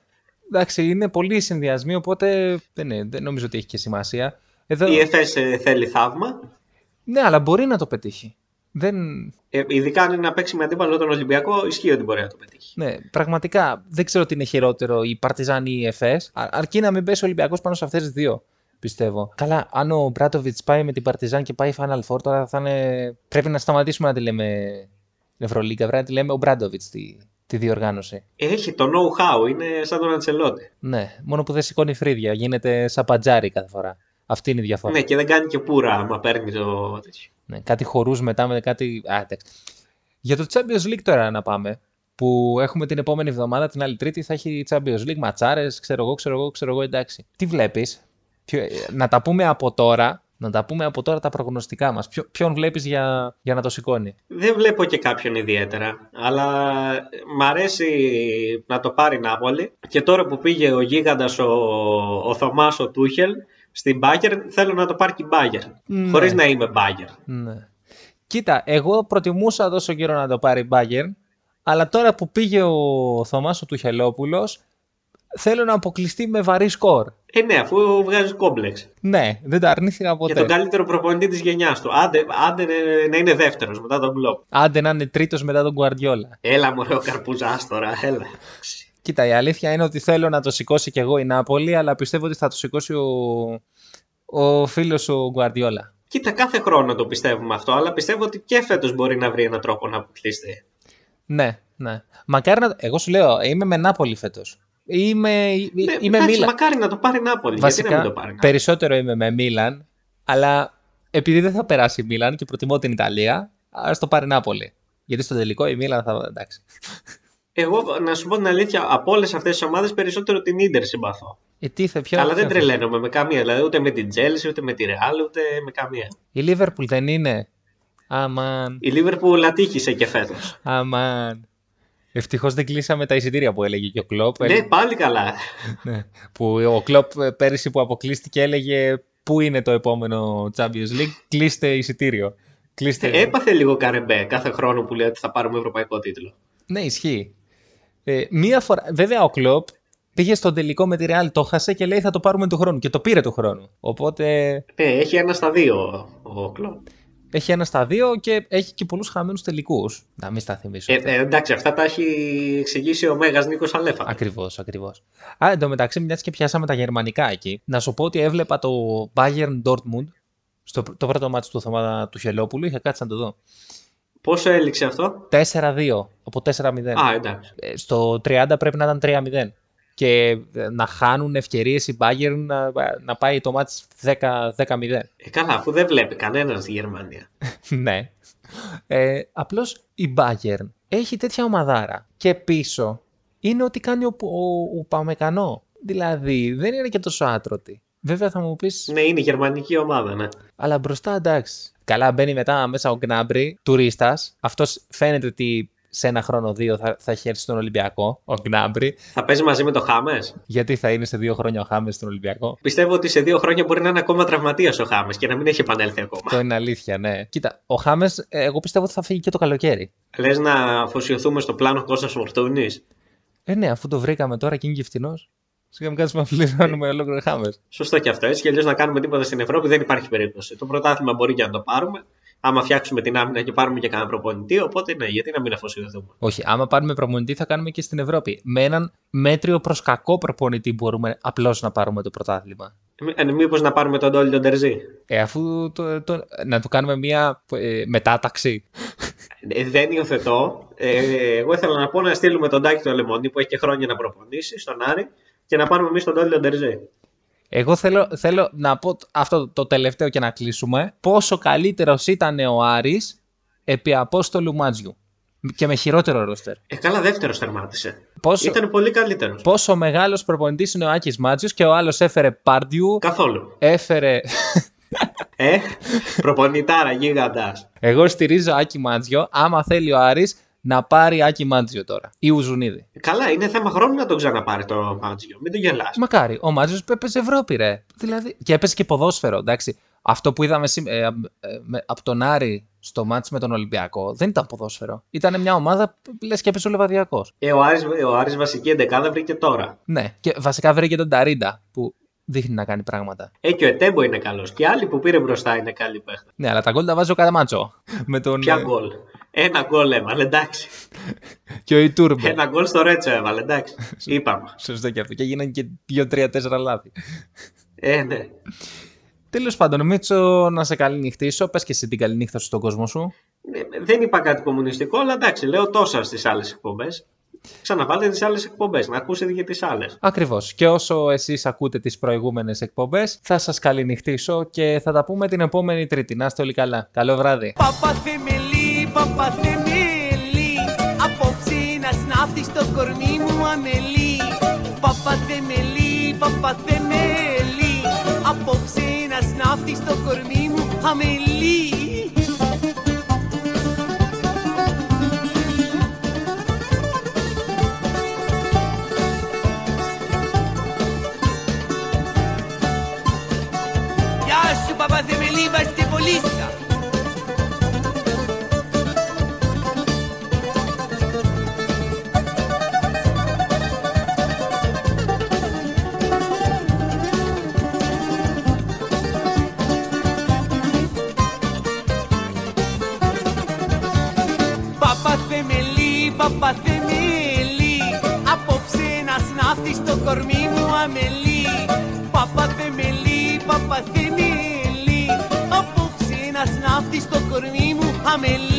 Εντάξει, είναι πολλοί συνδυασμοί, οπότε δεν, είναι- δεν νομίζω ότι έχει και σημασία. Εδώ... Η ΕΦΕΣ ε, θέλει θαύμα. Ναι, αλλά μπορεί να το πετύχει. Δεν... Ε, ειδικά αν είναι να παίξει με αντίπαλο τον Ολυμπιακό, ισχύει ότι μπορεί να το πετύχει. Ναι, πραγματικά δεν ξέρω τι είναι χειρότερο, η Παρτιζάν ή η ΕΦΕΣ. Αρκεί να μην πέσει ο Ολυμπιακός πάνω σε αυτές τις δύο. Πιστεύω. Καλά, αν ο Μπράτοβιτς πάει με την Παρτιζάν και πάει Final Four, τώρα θα είναι. Πρέπει να σταματήσουμε να τη λέμε Ευρωλίγκα. Πρέπει να τη λέμε ο Μπράντοβιτ τη, τη διοργάνωση. Έχει το know-how, είναι σαν τον Αντσελότη. Ναι, μόνο που δεν σηκώνει φρύδια. Γίνεται σαν πατζάρι κάθε φορά. Αυτή είναι η διαφορά. Ναι, και δεν κάνει και πουρα άμα παίρνει το τέτοιο. Ναι, κάτι χορούς μετά με κάτι. Α, εντάξει. Για το Champions League τώρα να πάμε. Που έχουμε την επόμενη εβδομάδα, την άλλη Τρίτη, θα έχει Champions League, ματσάρες, ξέρω εγώ, ξέρω εγώ, ξέρω εγώ, εντάξει. Τι βλέπεις, να τα πούμε από τώρα, να τα πούμε από τώρα τα προγνωστικά μας. Ποιο, ποιον βλέπεις για, για να το σηκώνει; Δεν βλέπω και κάποιον ιδιαίτερα, αλλά μ' αρέσει να το πάρει Νάπολη και τώρα που πήγε ο γίγαντας ο, ο Θωμάς ο Τούχελ στην Μπάγκερ θέλω να το πάρει και η Μπάγκερ, ναι. χωρίς να είμαι Μπάγκερ. Ναι. Κοίτα, εγώ προτιμούσα τόσο καιρό να το πάρει η Μπάγκερ, αλλά τώρα που πήγε ο Θωμάς ο Τουχελόπουλος θέλω να αποκλειστεί με βαρύ σκορ. Ε, ναι, αφού βγάζει κόμπλεξ. Ναι, δεν τα αρνήθηκα ποτέ. Για τον καλύτερο προπονητή της γενιάς του. Άντε, άντε να είναι δεύτερος μετά τον Μπλοκ. Άντε να είναι τρίτος μετά τον Γκουαρδιόλα. Έλα, μου ο καρπούζα τώρα, έλα. Κοίτα, η αλήθεια είναι ότι θέλω να το σηκώσει κι εγώ η Νάπολη, αλλά πιστεύω ότι θα το σηκώσει ο, ο φίλος ο Γκουαρδιόλα. Κοίτα, κάθε χρόνο το πιστεύουμε αυτό, αλλά πιστεύω ότι και φέτος μπορεί να βρει έναν τρόπο να αποκλειστεί. Ναι, ναι. Μακάρι να. Εγώ σου λέω, είμαι με Νάπολη φέτος. Είμαι, ναι, είμαι εντάξει, Μίλαν. Μακάρι να το πάρει Νάπολη. Βασικά, Γιατί να μην το πάρει περισσότερο είμαι με Μίλαν, αλλά επειδή δεν θα περάσει η Μίλαν και προτιμώ την Ιταλία, ας το πάρει Νάπολη. Γιατί στο τελικό η Μίλαν θα. εντάξει. Εγώ, να σου πω την αλήθεια, από όλες αυτές τις ομάδες περισσότερο την Ίντερ συμπαθώ. Ε, τι θε, ποιο, Αλλά δεν τρελαίνομαι με καμία. Δηλαδή ούτε με την Τσέλσι, ούτε με τη Ρεάλ, ούτε με καμία. Η Λίβερπουλ δεν είναι; Αμάν. Η Λίβερπουλ ατύχησε και φέτος. Αμάν. Ευτυχώς δεν κλείσαμε τα εισιτήρια που έλεγε και ο Κλοπ. Ναι, πάλι καλά. ναι, που ο Κλοπ πέρυσι που αποκλείστηκε έλεγε πού είναι το επόμενο Champions League, κλείστε εισιτήριο. Κλείστε... Ε, έπαθε λίγο καρεμπέ κάθε χρόνο που λέει ότι θα πάρουμε ευρωπαϊκό τίτλο. Ναι, ισχύει. Ε, μία φορά, βέβαια ο Κλοπ πήγε στον τελικό με τη Real, το χάσε και λέει θα το πάρουμε του χρόνου και το πήρε του χρόνου. Οπότε... Ναι, έχει ένα στα δύο ο Κλοπ. Έχει ένα στα δύο και έχει και πολλούς χαμένους τελικούς. Να μην στα θυμίσω. Ε, ε, εντάξει, αυτά τα έχει εξηγήσει ο Μέγας Νίκος Αλέφα. Ακριβώς, ακριβώς. Α, εντωμεταξύ, μιας και πιάσαμε τα γερμανικά εκεί, να σου πω ότι έβλεπα το Bayern Dortmund στο το πρώτο μάτι του Θωμά του Χελόπουλου. Είχα κάτσει να το δω. Πόσο έληξε αυτό; 4-2 από 4-0. Α, εντάξει. Ε, στο 30 πρέπει να ήταν 3-0 και να χάνουν ευκαιρίες η Bayern να, να πάει το μάτι 10-0. Ε, καλά, αφού δεν βλέπει κανένας στη Γερμανία. [laughs] ναι. Ε, Απλώς η Bayern έχει τέτοια ομαδάρα και πίσω είναι ό,τι κάνει ο, ο, ο Παμεκανό. Δηλαδή δεν είναι και τόσο άτρωτη. Βέβαια θα μου πει. Ναι, είναι η γερμανική ομάδα, ναι. Αλλά μπροστά εντάξει. Καλά, μπαίνει μετά μέσα ο Γκνάμπρι, τουρίστας. Αυτός φαίνεται ότι σε ένα χρόνο δύο θα, θα έχει έρθει στον Ολυμπιακό, ο Γκνάμπρι. Θα παίζει μαζί με το Χάμες; Γιατί θα είναι σε δύο χρόνια ο Χάμες στον Ολυμπιακό; Πιστεύω ότι σε δύο χρόνια μπορεί να είναι ακόμα τραυματίας ο Χάμες και να μην έχει επανέλθει ακόμα. Το είναι αλήθεια, ναι. Κοίτα, ο Χάμες, εγώ πιστεύω ότι θα φύγει και το καλοκαίρι. Λες να αφοσιωθούμε στο πλάνο Κώστας Φορτούνης; Ε, ναι, αφού το βρήκαμε τώρα και είναι και φθηνό. Σιγά μην κάτσουμε να πληρώνουμε ολόκληρο χάμε. Σωστό και αυτό. Έτσι κι αλλιώς να κάνουμε τίποτα στην Ευρώπη δεν υπάρχει περίπτωση. Το πρωτάθλημα μπορεί και να το πάρουμε άμα φτιάξουμε την άμυνα και πάρουμε και κανένα προπονητή. Οπότε ναι, γιατί να μην αφοσιωθούμε. Όχι, άμα πάρουμε προπονητή θα κάνουμε και στην Ευρώπη. Με έναν μέτριο προς κακό προπονητή μπορούμε απλώς να πάρουμε το πρωτάθλημα. Ε, Μήπως να πάρουμε τον Ντόλι τον Τερζή; Ε, αφού το, το, να του κάνουμε μια ε, μετάταξη. Ε, δεν υιοθετώ. Ε, εγώ ήθελα να πω να στείλουμε τον Τάκη του Λεμόνι που έχει και χρόνια να προπονήσει στον Άρη και να πάρουμε εμείς τον Ντόλι τον Τερζή. Εγώ θέλω, θέλω να πω αυτό το τελευταίο και να κλείσουμε. Πόσο καλύτερος ήταν ο Άρης επί Απόστολου Μάτζιου; Και με χειρότερο ρόστερ. Ε, καλά, δεύτερος τερμάτισε. Πόσο... Ήταν πολύ καλύτερος. Πόσο μεγάλος προπονητής είναι ο Άκης Μάτζιος και ο άλλος έφερε Πάρντιου. Καθόλου. Έφερε. ε, προπονητάρα, γίγαντας. Εγώ στηρίζω Άκη Μάτζιο. Άμα θέλει ο Άρης να πάρει Άκη Μάτζιο τώρα. Ή Ουζουνίδη. Καλά, είναι θέμα χρόνου να τον ξαναπάρει το Μάτζιο. Μην το γελάς. Μακάρι. Ο Μάτζιο έπαιζε Ευρώπη, ρε. Δηλαδή... Και έπαιζε και ποδόσφαιρο, εντάξει. Αυτό που είδαμε ε, ε, από τον Άρη στο μάτς με τον Ολυμπιακό δεν ήταν ποδόσφαιρο. Ήταν μια ομάδα λες και έπαιζε ο Λεβαδιακός. Ε, ο, Άρης, ο Άρης βασική εντεκάδα βρήκε τώρα. Ναι, και βασικά βρήκε τον Ταρίντα που δείχνει να κάνει πράγματα. Ε, και ο Ετέμπο είναι καλός. Και άλλοι που πήρε μπροστά είναι καλοί παίχτες. Ναι, αλλά τα γκολ τα βάζει ο Καραμάτσο. [laughs] Με τον... Ποια γκολ; Ένα γκολ έβαλε, εντάξει. και ο Ιτούρμπε. Ένα γκολ στο Ρέτσο έβαλε, εντάξει. Είπαμε. Σωστό και αυτό. Και έγιναν και δύο-τρία-τέσσερα λάθη. Ε, ναι. Τέλος πάντων, Μίτσο, να σε καληνυχτήσω. Πες και εσύ την καληνύχτα σου στον κόσμο σου. Ε, δεν είπα κάτι κομμουνιστικό, αλλά εντάξει, λέω τόσα στις άλλες εκπομπές. Ξαναβάλτε τις άλλες εκπομπές, να ακούσετε και τις άλλες. Ακριβώς. Και όσο εσείς ακούτε τις προηγούμενες εκπομπές, θα σας καληνυχτήσω και θα τα πούμε την επόμενη Τρίτη. Να είστε όλοι καλά. Καλό βράδυ. Παπαθεμελή, παπαθεμελή Απόψε να σνάφτει στο κορμί μου αμελή Παπαθεμελή, παπαθεμελή Απόψε να σνάφτει στο κορμί μου αμελή Γεια σου παπαθεμελή Παπαθεμελή, παπαθεμελή Απόψε να σνάφτει στο κορμί μου αμελή. Παπαθεμελή, παπαθεμελή Απόψε να σνάφτει στο κορμί μου αμελή